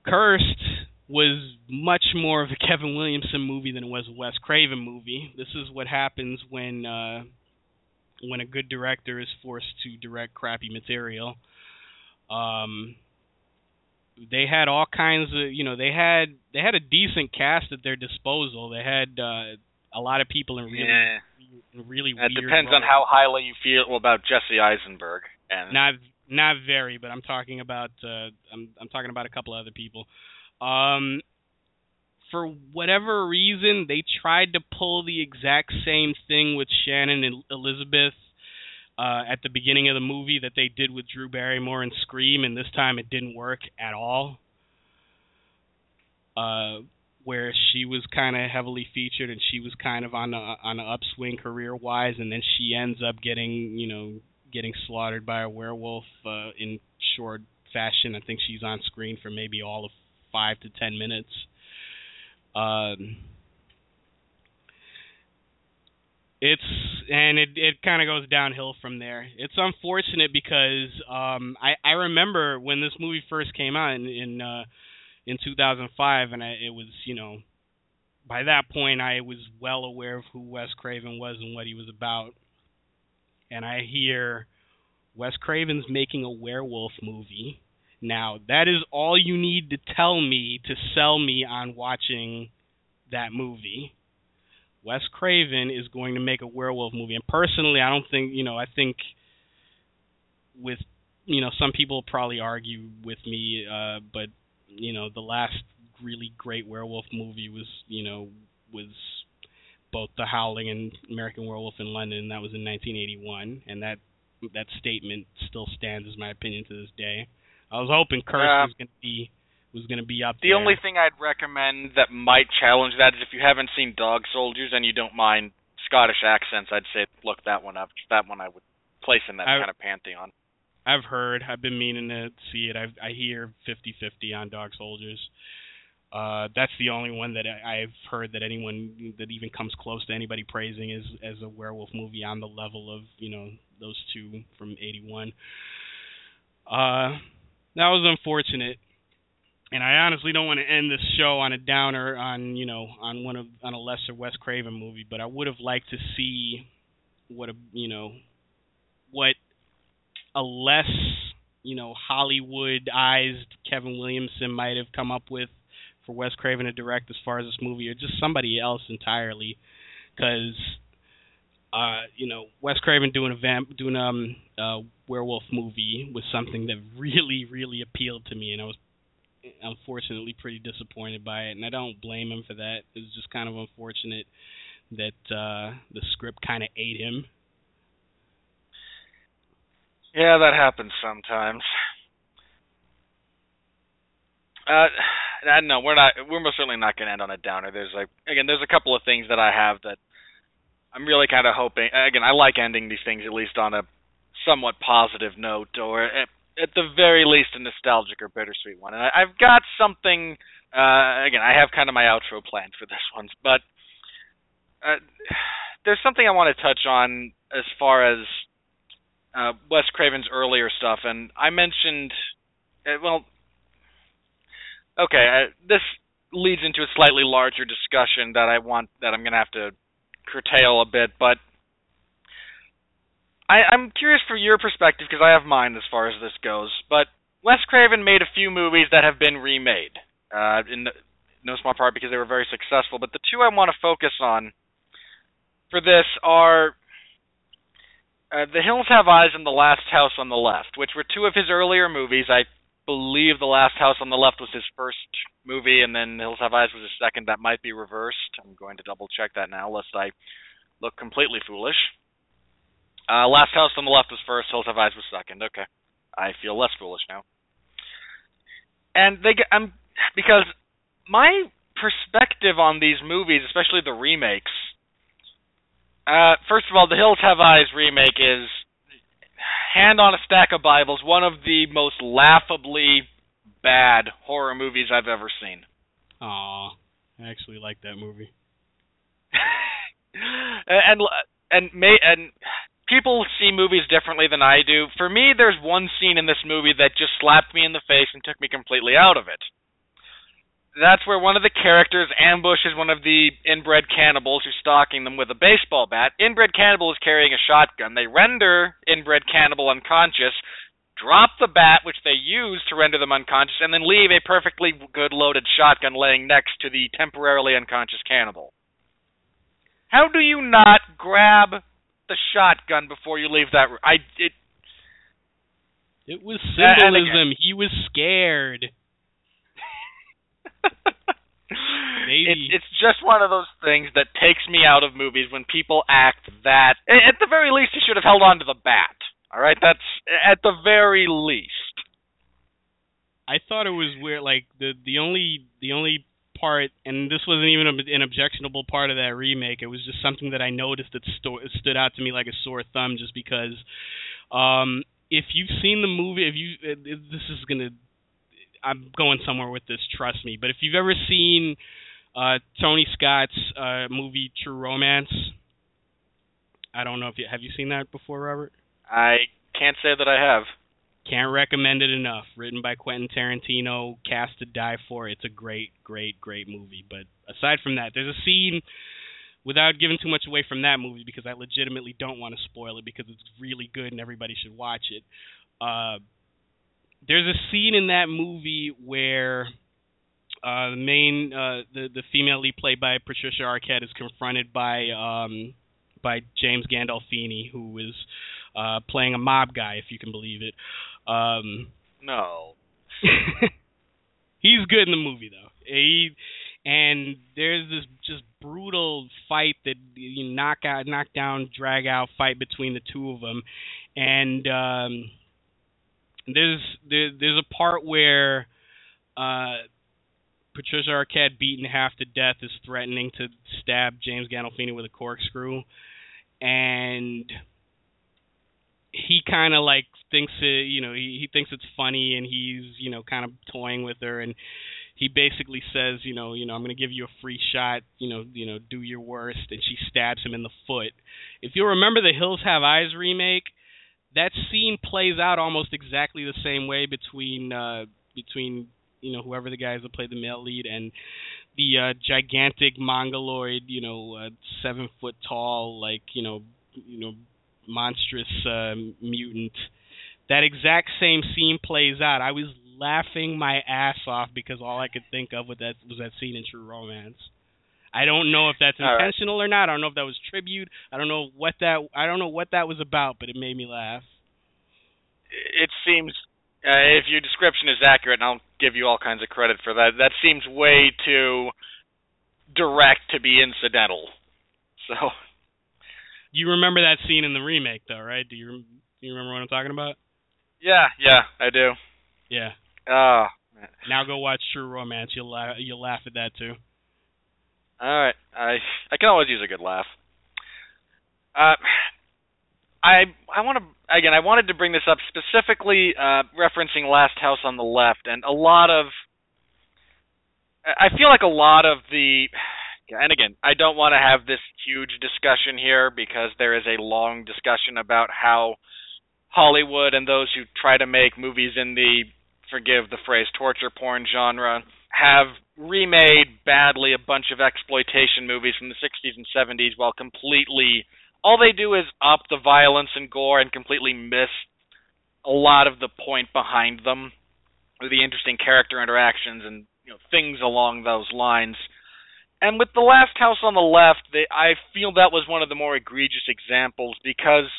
Cursed was much more of a Kevin Williamson movie than it was a Wes Craven movie this is what happens when uh when a good director is forced to direct crappy material um they had all kinds of you know they had they had a decent cast at their disposal. They had uh, a lot of people in really yeah. really it weird. depends roles. on how highly you feel about Jesse Eisenberg. And not not very, but I'm talking about uh, I'm I'm talking about a couple of other people. Um, for whatever reason, they tried to pull the exact same thing with Shannon and Elizabeth uh, at the beginning of the movie that they did with Drew Barrymore and Scream, and this time it didn't work at all. Uh, where she was kind of heavily featured and she was kind of on a on an upswing career wise, and then she ends up getting you know getting slaughtered by a werewolf uh, in short fashion. I think she's on screen for maybe all of five to ten minutes. Um, it's and it it kind of goes downhill from there. It's unfortunate because um I I remember when this movie first came out in in, uh, in 2005 and I, it was, you know, by that point I was well aware of who Wes Craven was and what he was about. And I hear Wes Craven's making a werewolf movie. Now, that is all you need to tell me to sell me on watching that movie Wes Craven is going to make a werewolf movie. And personally, I don't think, you know, I think with, you know, some people probably argue with me, uh, but, you know, the last really great werewolf movie was, you know, was both The Howling and American Werewolf in London. That was in 1981, and that that statement still stands as my opinion to this day. I was hoping Curse uh, was going to be was going to be up the there. The only thing I'd recommend that might challenge that is if you haven't seen Dog Soldiers and you don't mind Scottish accents, I'd say look that one up. That one I would place in that I've, kind of pantheon. I've heard. I've been meaning to see it. I've, I hear 50-50 on Dog Soldiers. Uh, that's the only one that I, I've heard that anyone that even comes close to anybody praising is as a werewolf movie on the level of you know those two from '81. Uh, that was unfortunate. And I honestly don't want to end this show on a downer on you know on one of on a lesser Wes Craven movie, but I would have liked to see what a you know what a less you know Hollywoodized Kevin Williamson might have come up with for Wes Craven to direct as far as this movie, or just somebody else entirely, because uh, you know Wes Craven doing a vamp doing um a werewolf movie was something that really really appealed to me, and I was unfortunately pretty disappointed by it, and I don't blame him for that. It was just kind of unfortunate that uh, the script kind of ate him. Yeah, that happens sometimes. Uh, I don't know we're not. We're most certainly not going to end on a downer. There's like again, there's a couple of things that I have that I'm really kind of hoping. Again, I like ending these things at least on a somewhat positive note, or at the very least a nostalgic or bittersweet one. And I, I've got something. Uh, again, I have kind of my outro planned for this one, but uh, there's something I want to touch on as far as uh, Wes Craven's earlier stuff, and I mentioned, uh, well, okay, uh, this leads into a slightly larger discussion that I want that I'm going to have to curtail a bit, but I, I'm curious for your perspective because I have mine as far as this goes. But Wes Craven made a few movies that have been remade, uh, in no small part because they were very successful. But the two I want to focus on for this are uh, The Hills Have Eyes and The Last House on the Left, which were two of his earlier movies. I believe The Last House on the Left was his first movie, and then The Hills Have Eyes was his second. That might be reversed. I'm going to double check that now, lest I look completely foolish. Uh, Last House on the Left was first. Hills Have Eyes was second. Okay, I feel less foolish now. And they, get, I'm because my perspective on these movies, especially the remakes. Uh, first of all, the Hills Have Eyes remake is hand on a stack of Bibles, one of the most laughably bad horror movies I've ever seen. Aw, I actually like that movie. and and may and people see movies differently than I do. For me, there's one scene in this movie that just slapped me in the face and took me completely out of it that's where one of the characters ambushes one of the inbred cannibals who's stalking them with a baseball bat. Inbred cannibal is carrying a shotgun. They render inbred cannibal unconscious, drop the bat, which they use to render them unconscious, and then leave a perfectly good loaded shotgun laying next to the temporarily unconscious cannibal. How do you not grab the shotgun before you leave that? room. I it. It was symbolism. He was scared. it, it's just one of those things that takes me out of movies when people act that. At the very least, he should have held on to the bat. All right, that's at the very least. I thought it was weird. Like the the only the only part, and this wasn't even an objectionable part of that remake. It was just something that I noticed that sto- stood out to me like a sore thumb, just because. Um, if you've seen the movie, if you this is gonna I'm going somewhere with this, trust me. But if you've ever seen uh, Tony Scott's uh, movie True Romance, I don't know if you have you seen that before, Robert. I can't say that I have. Can't recommend it enough. Written by Quentin Tarantino, cast to die for. It's a great, great, great movie. But aside from that, there's a scene without giving too much away from that movie because I legitimately don't want to spoil it because it's really good and everybody should watch it. Uh, there's a scene in that movie where uh, the main uh, the the female lead played by Patricia Arquette is confronted by um, by James Gandolfini, who is uh, playing a mob guy, if you can believe it. Um, no. he's good in the movie though. He and there's this just brutal fight that you knock out, knock down, drag out fight between the two of them, and um, there's there, there's a part where uh, Patricia Arquette, beaten half to death, is threatening to stab James Gandolfini with a corkscrew, and he kind of like thinks it, you know, he, he thinks it's funny, and he's you know kind of toying with her, and he basically says, you know, you know, I'm going to give you a free shot, you know, you know, do your worst, and she stabs him in the foot. If you remember the Hills Have Eyes remake, that scene plays out almost exactly the same way between uh, between you know whoever the guys that play the male lead and the uh, gigantic mongoloid, you know, uh, seven foot tall, like you know, you know, monstrous uh, mutant. That exact same scene plays out. I was laughing my ass off because all I could think of was that was that scene in True Romance. I don't know if that's intentional right. or not. I don't know if that was tribute. I don't know what that I don't know what that was about, but it made me laugh. It seems uh, if your description is accurate, and I'll give you all kinds of credit for that. That seems way too direct to be incidental. So you remember that scene in the remake, though, right? Do you do you remember what I'm talking about? Yeah, yeah, I do. Yeah. Oh. Now go watch True Romance. You'll laugh. You'll laugh at that too. All right, I I can always use a good laugh. Uh, I I want to again. I wanted to bring this up specifically, uh, referencing Last House on the Left, and a lot of. I feel like a lot of the, and again, I don't want to have this huge discussion here because there is a long discussion about how Hollywood and those who try to make movies in the forgive the phrase torture porn genre have remade badly a bunch of exploitation movies from the 60s and 70s while completely all they do is up the violence and gore and completely miss a lot of the point behind them the interesting character interactions and you know things along those lines and with the last house on the left they, i feel that was one of the more egregious examples because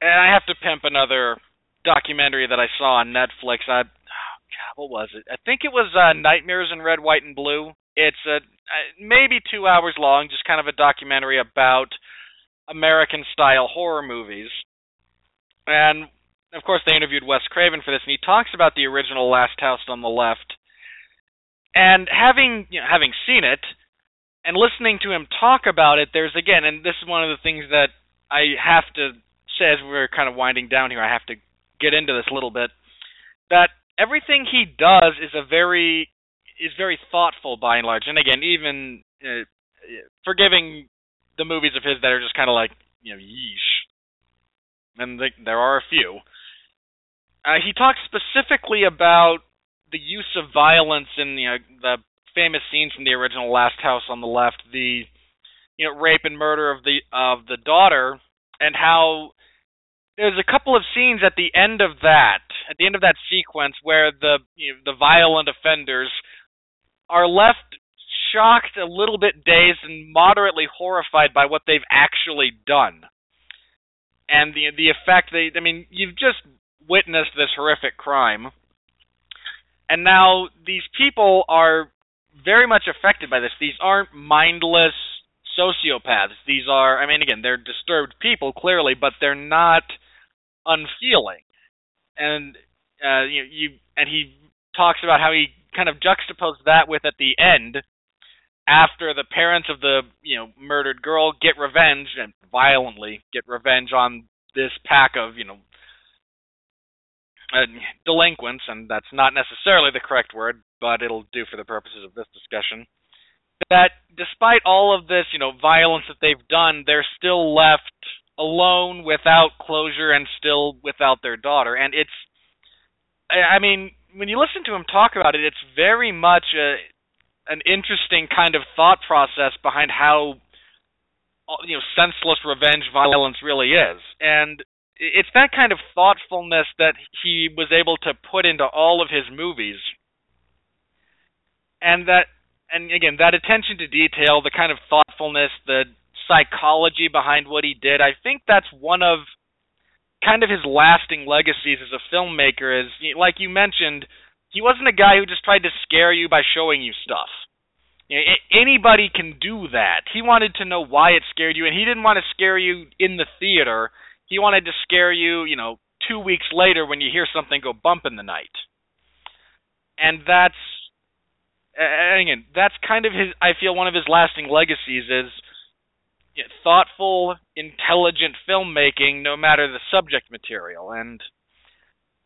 and i have to pimp another documentary that i saw on netflix i what was it? I think it was uh, Nightmares in Red, White, and Blue. It's a maybe two hours long, just kind of a documentary about American style horror movies. And of course, they interviewed Wes Craven for this, and he talks about the original Last House on the Left. And having you know, having seen it and listening to him talk about it, there's again, and this is one of the things that I have to say as we're kind of winding down here. I have to get into this a little bit. That everything he does is a very is very thoughtful by and large. And again, even uh, forgiving the movies of his that are just kind of like you know yeesh, and the, there are a few. Uh, he talks specifically about the use of violence in the uh, the famous scenes from the original Last House on the Left, the you know rape and murder of the of the daughter, and how there's a couple of scenes at the end of that, at the end of that sequence, where the you know, the violent offenders are left shocked, a little bit dazed, and moderately horrified by what they've actually done, and the the effect they. I mean, you've just witnessed this horrific crime, and now these people are very much affected by this. These aren't mindless sociopaths. These are, I mean, again, they're disturbed people clearly, but they're not unfeeling. And uh, you, you and he talks about how he kind of juxtaposed that with at the end after the parents of the you know murdered girl get revenge and violently get revenge on this pack of you know uh, delinquents and that's not necessarily the correct word but it'll do for the purposes of this discussion that despite all of this you know violence that they've done they're still left alone without closure and still without their daughter. And it's i mean when you listen to him talk about it it's very much a an interesting kind of thought process behind how you know senseless revenge violence really is. And it's that kind of thoughtfulness that he was able to put into all of his movies and that and again that attention to detail the kind of thoughtfulness the psychology behind what he did. I think that's one of kind of his lasting legacies as a filmmaker is like you mentioned, he wasn't a guy who just tried to scare you by showing you stuff. You know, anybody can do that. He wanted to know why it scared you, and he didn't want to scare you in the theater. He wanted to scare you, you know, two weeks later when you hear something go bump in the night. And that's, again, that's kind of his. I feel one of his lasting legacies is thoughtful, intelligent filmmaking, no matter the subject material. And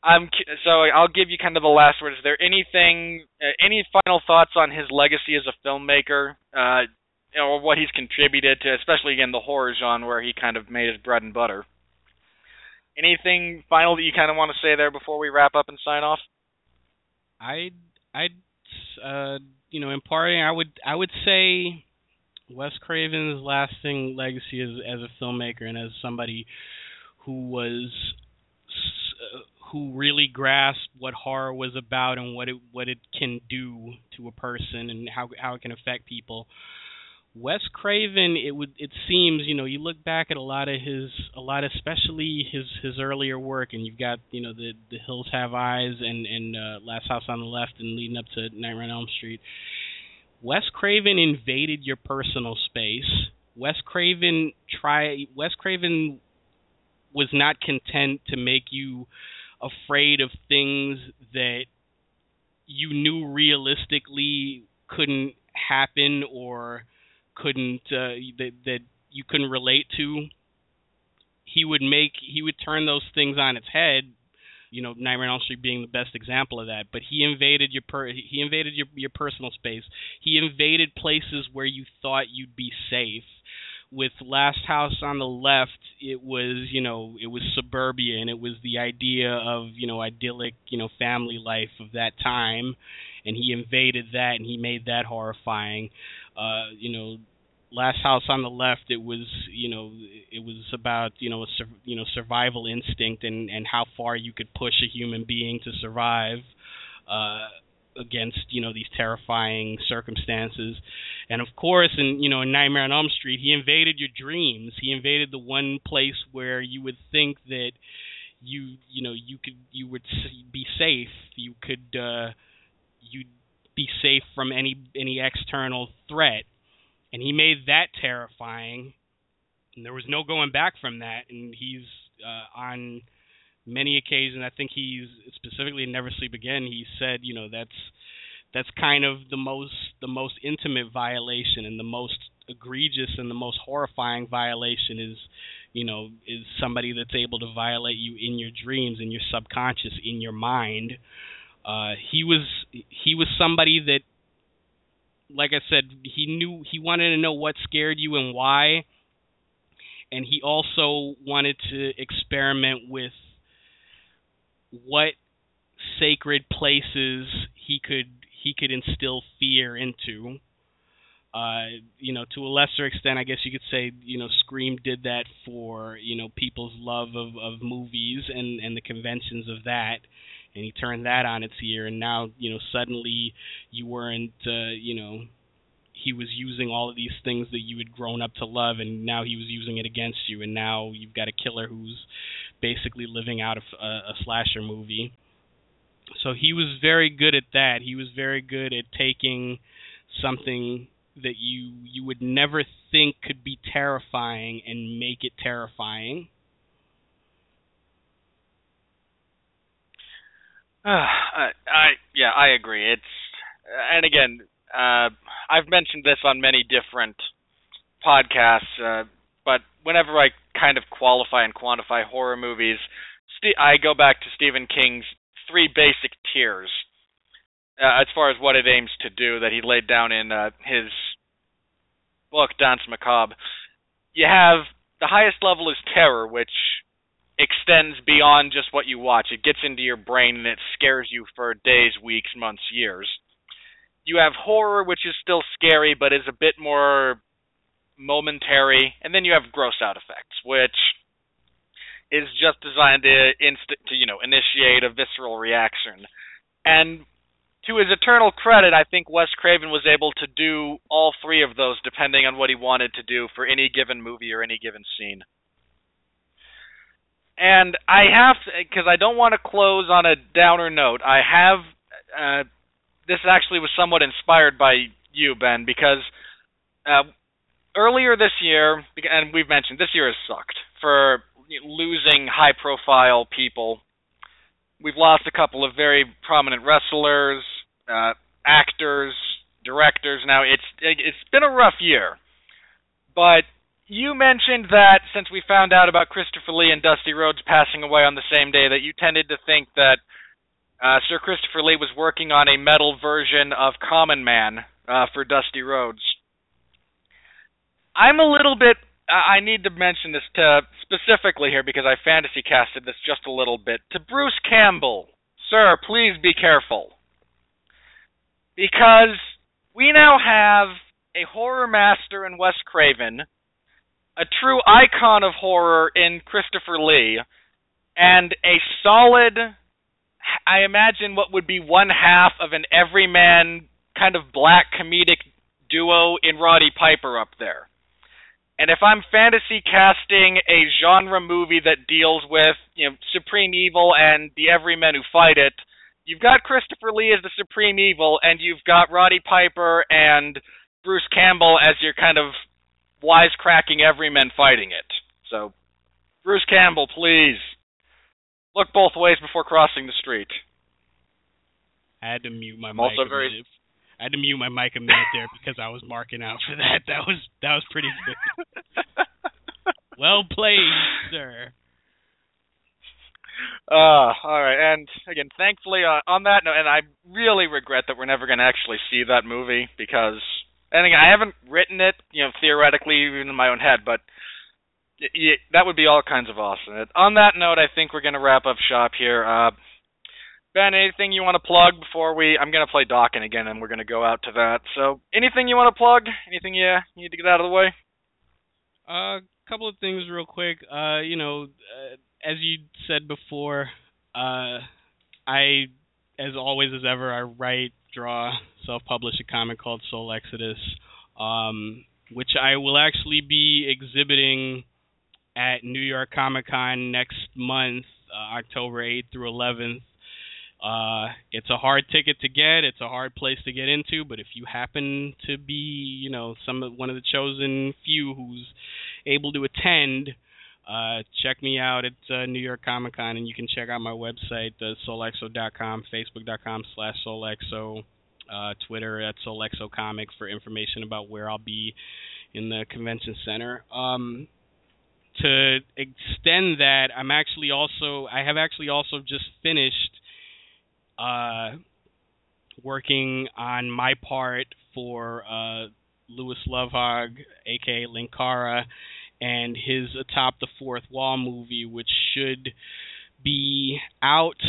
I'm so I'll give you kind of the last word. Is there anything, uh, any final thoughts on his legacy as a filmmaker, uh, or what he's contributed to, especially again the horror genre where he kind of made his bread and butter? Anything final that you kind of want to say there before we wrap up and sign off? I I uh, you know in parting I would I would say Wes Craven's lasting legacy as as a filmmaker and as somebody who was uh, who really grasped what horror was about and what it what it can do to a person and how how it can affect people. Wes Craven, it would it seems you know you look back at a lot of his a lot especially his his earlier work and you've got you know the the Hills Have Eyes and and uh, Last House on the Left and leading up to Nightmare on Elm Street Wes Craven invaded your personal space. Wes Craven try Wes Craven was not content to make you afraid of things that you knew realistically couldn't happen or couldn't uh, that that you couldn't relate to. He would make he would turn those things on its head you know Nightmare on Elm Street being the best example of that. But he invaded your per he invaded your your personal space. He invaded places where you thought you'd be safe. With Last House on the Left, it was you know it was suburbia and it was the idea of you know idyllic you know family life of that time, and he invaded that and he made that horrifying. Uh, you know, Last House on the Left, it was you know it was about you know a sur- you know survival instinct and and how far you could push a human being to survive. Uh, against you know these terrifying circumstances. And of course in you know in nightmare on elm street he invaded your dreams. He invaded the one place where you would think that you you know you could you would be safe. You could uh you'd be safe from any any external threat and he made that terrifying and there was no going back from that and he's uh on many occasions. I think he's specifically in Never Sleep Again. He said, you know, that's that's kind of the most the most intimate violation and the most egregious and the most horrifying violation is you know is somebody that's able to violate you in your dreams in your subconscious in your mind uh he was he was somebody that like i said he knew he wanted to know what scared you and why and he also wanted to experiment with what sacred places he could he could instill fear into. Uh, you know, to a lesser extent, I guess you could say, you know, Scream did that for, you know, people's love of, of movies and, and the conventions of that. And he turned that on its ear, and now, you know, suddenly you weren't, uh, you know, he was using all of these things that you had grown up to love, and now he was using it against you, and now you've got a killer who's basically living out of a, a slasher movie. So he was very good at that. He was very good at taking something that you you would never think could be terrifying and make it terrifying. Uh, I, I yeah, I agree. It's and again, uh, I've mentioned this on many different podcasts, uh, but whenever I kind of qualify and quantify horror movies, St- I go back to Stephen King's three basic tiers uh, as far as what it aims to do that he laid down in uh, his book Danse Macabre. You have the highest level is terror, which extends beyond just what you watch. It gets into your brain and it scares you for days, weeks, months, years. You have horror, which is still scary but is a bit more momentary, and then you have gross out effects, which is just designed to inst- to you know initiate a visceral reaction. And to his eternal credit, I think Wes Craven was able to do all three of those depending on what he wanted to do for any given movie or any given scene. And I have because I don't want to close on a downer note. I have uh, this actually was somewhat inspired by you, Ben, because uh, earlier this year, and we've mentioned this year has sucked for losing high-profile people. We've lost a couple of very prominent wrestlers, uh, actors, directors. Now it's it's been a rough year, but you mentioned that since we found out about Christopher Lee and Dusty Rhodes passing away on the same day, that you tended to think that uh, Sir Christopher Lee was working on a metal version of Common Man uh, for Dusty Rhodes. I'm a little bit. I need to mention this to specifically here because I fantasy casted this just a little bit to Bruce Campbell. Sir, please be careful. Because we now have a horror master in Wes Craven, a true icon of horror in Christopher Lee, and a solid I imagine what would be one half of an everyman kind of black comedic duo in Roddy Piper up there. And if I'm fantasy casting a genre movie that deals with, you know, supreme evil and the everymen who fight it, you've got Christopher Lee as the supreme evil and you've got Roddy Piper and Bruce Campbell as your kind of wisecracking everymen fighting it. So Bruce Campbell, please. Look both ways before crossing the street. I had to mute my I'm mic. also very- minute. I had to mute my mic a minute there because I was marking out for that. That was that was pretty good. well played, sir. Uh, all right, and again, thankfully, uh, on that note, and I really regret that we're never going to actually see that movie because, and again, I haven't written it, you know, theoretically even in my own head, but y- y- that would be all kinds of awesome. On that note, I think we're going to wrap up shop here. Uh, Ben, anything you want to plug before we? I'm gonna play Dokken again, and we're gonna go out to that. So, anything you want to plug? Anything you need to get out of the way? A uh, couple of things, real quick. Uh, you know, uh, as you said before, uh, I, as always as ever, I write, draw, self-publish a comic called Soul Exodus, um, which I will actually be exhibiting at New York Comic Con next month, uh, October 8th through 11th. Uh, it's a hard ticket to get. It's a hard place to get into. But if you happen to be, you know, some one of the chosen few who's able to attend, uh, check me out at uh, New York Comic Con, and you can check out my website, uh, soulexo.com, facebook.com slash soulexo, uh, Twitter at soulexocomic for information about where I'll be in the convention center. Um, to extend that, I'm actually also I have actually also just finished uh, working on my part for uh, Lewis Lovhaug, aka Linkara, and his Atop the Fourth Wall movie, which should be out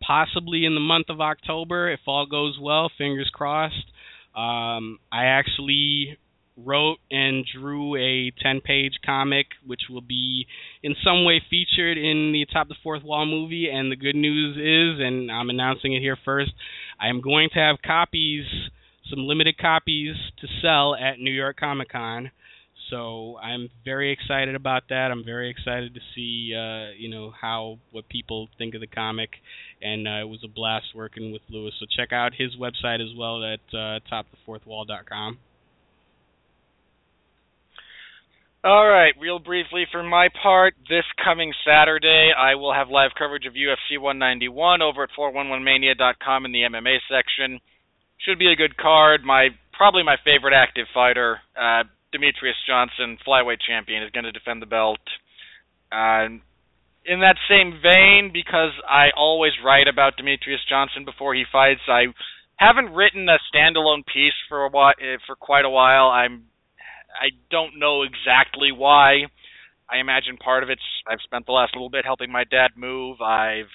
possibly in the month of October if all goes well. Fingers crossed. Um, I actually wrote and drew a 10 page comic which will be in some way featured in the Top the Fourth Wall movie. And the good news is, and I'm announcing it here first, I am going to have copies, some limited copies to sell at New York Comic Con. So I'm very excited about that. I'm very excited to see, uh, you know, how what people think of the comic, and uh, it was a blast working with Lewis. So check out his website as well at uh, topthefourthwall.com. All right, real briefly for my part, this coming Saturday I will have live coverage of UFC 191 over at 411mania.com in the MMA section. Should be a good card. My probably my favorite active fighter, uh, Demetrious Johnson, flyweight champion, is going to defend the belt. Uh, in that same vein, because I always write about Demetrious Johnson before he fights, I haven't written a standalone piece for a while, for quite a while. I'm I don't know exactly why. I imagine part of it's I've spent the last little bit helping my dad move. I've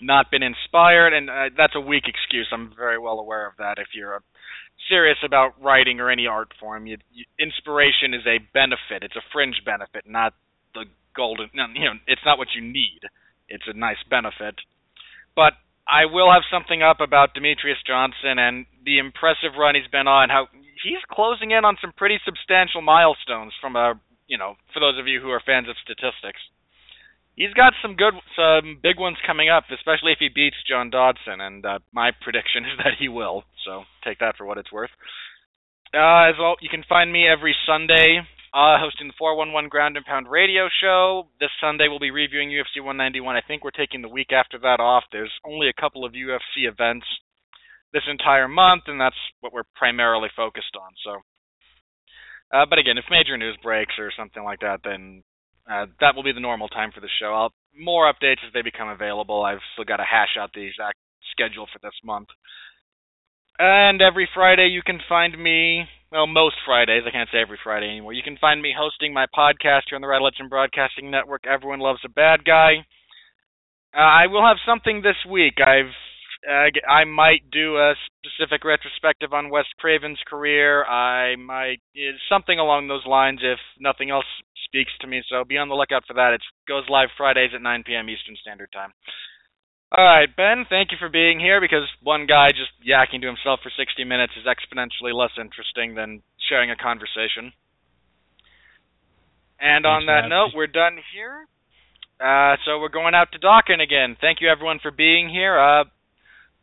not been inspired, and uh, that's a weak excuse. I'm very well aware of that. If you're uh, serious about writing or any art form, you, you, inspiration is a benefit. It's a fringe benefit, not the golden. You know, it's not what you need. It's a nice benefit, but I will have something up about Demetrious Johnson and the impressive run he's been on. How he's closing in on some pretty substantial milestones from a you know for those of you who are fans of statistics. He's got some good, some big ones coming up, especially if he beats John Dodson, and uh, my prediction is that he will. So take that for what it's worth. Uh, as well, you can find me every Sunday uh, hosting the 411 Ground and Pound radio show. This Sunday we'll be reviewing UFC 191. I think we're taking the week after that off. There's only a couple of UFC events this entire month, and that's what we're primarily focused on. So, uh, but again, if major news breaks or something like that, then uh, that will be the normal time for the show. I'll more updates as they become available. I've still got to hash out the exact schedule for this month. And every Friday you can find me, well, most Fridays, I can't say every Friday anymore. You can find me hosting my podcast here on the Red Legend Broadcasting Network, Everyone Loves a Bad Guy. Uh, I will have something this week. I've I might do a specific retrospective on Wes Craven's career. I might something along those lines if nothing else speaks to me. So be on the lookout for that. It goes live Fridays at 9 p.m. Eastern Standard Time. All right, Ben, thank you for being here because one guy just yakking to himself for 60 minutes is exponentially less interesting than sharing a conversation. And Thanks on that note, we're done here. Uh, so we're going out to Dokken again. Thank you everyone for being here. Uh,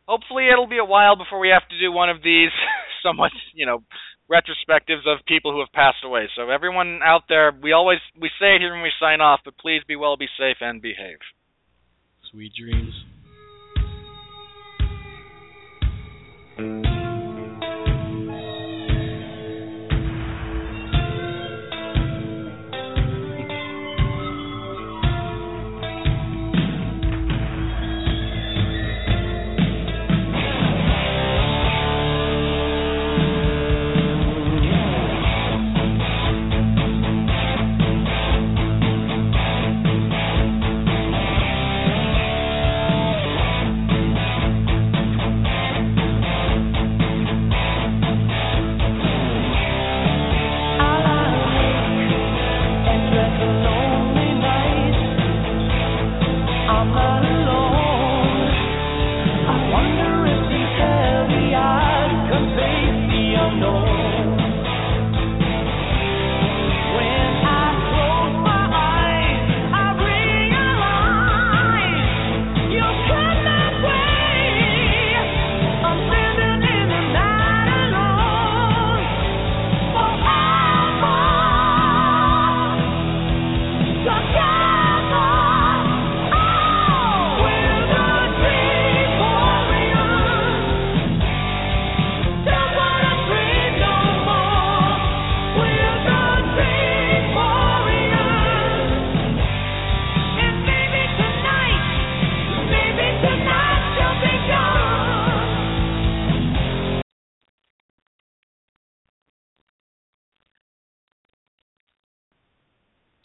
hopefully it'll be a while before we have to do one of these somewhat, you know, retrospectives of people who have passed away. So everyone out there, we always we say it here when we sign off, but please be well, be safe, and behave. Sweet dreams.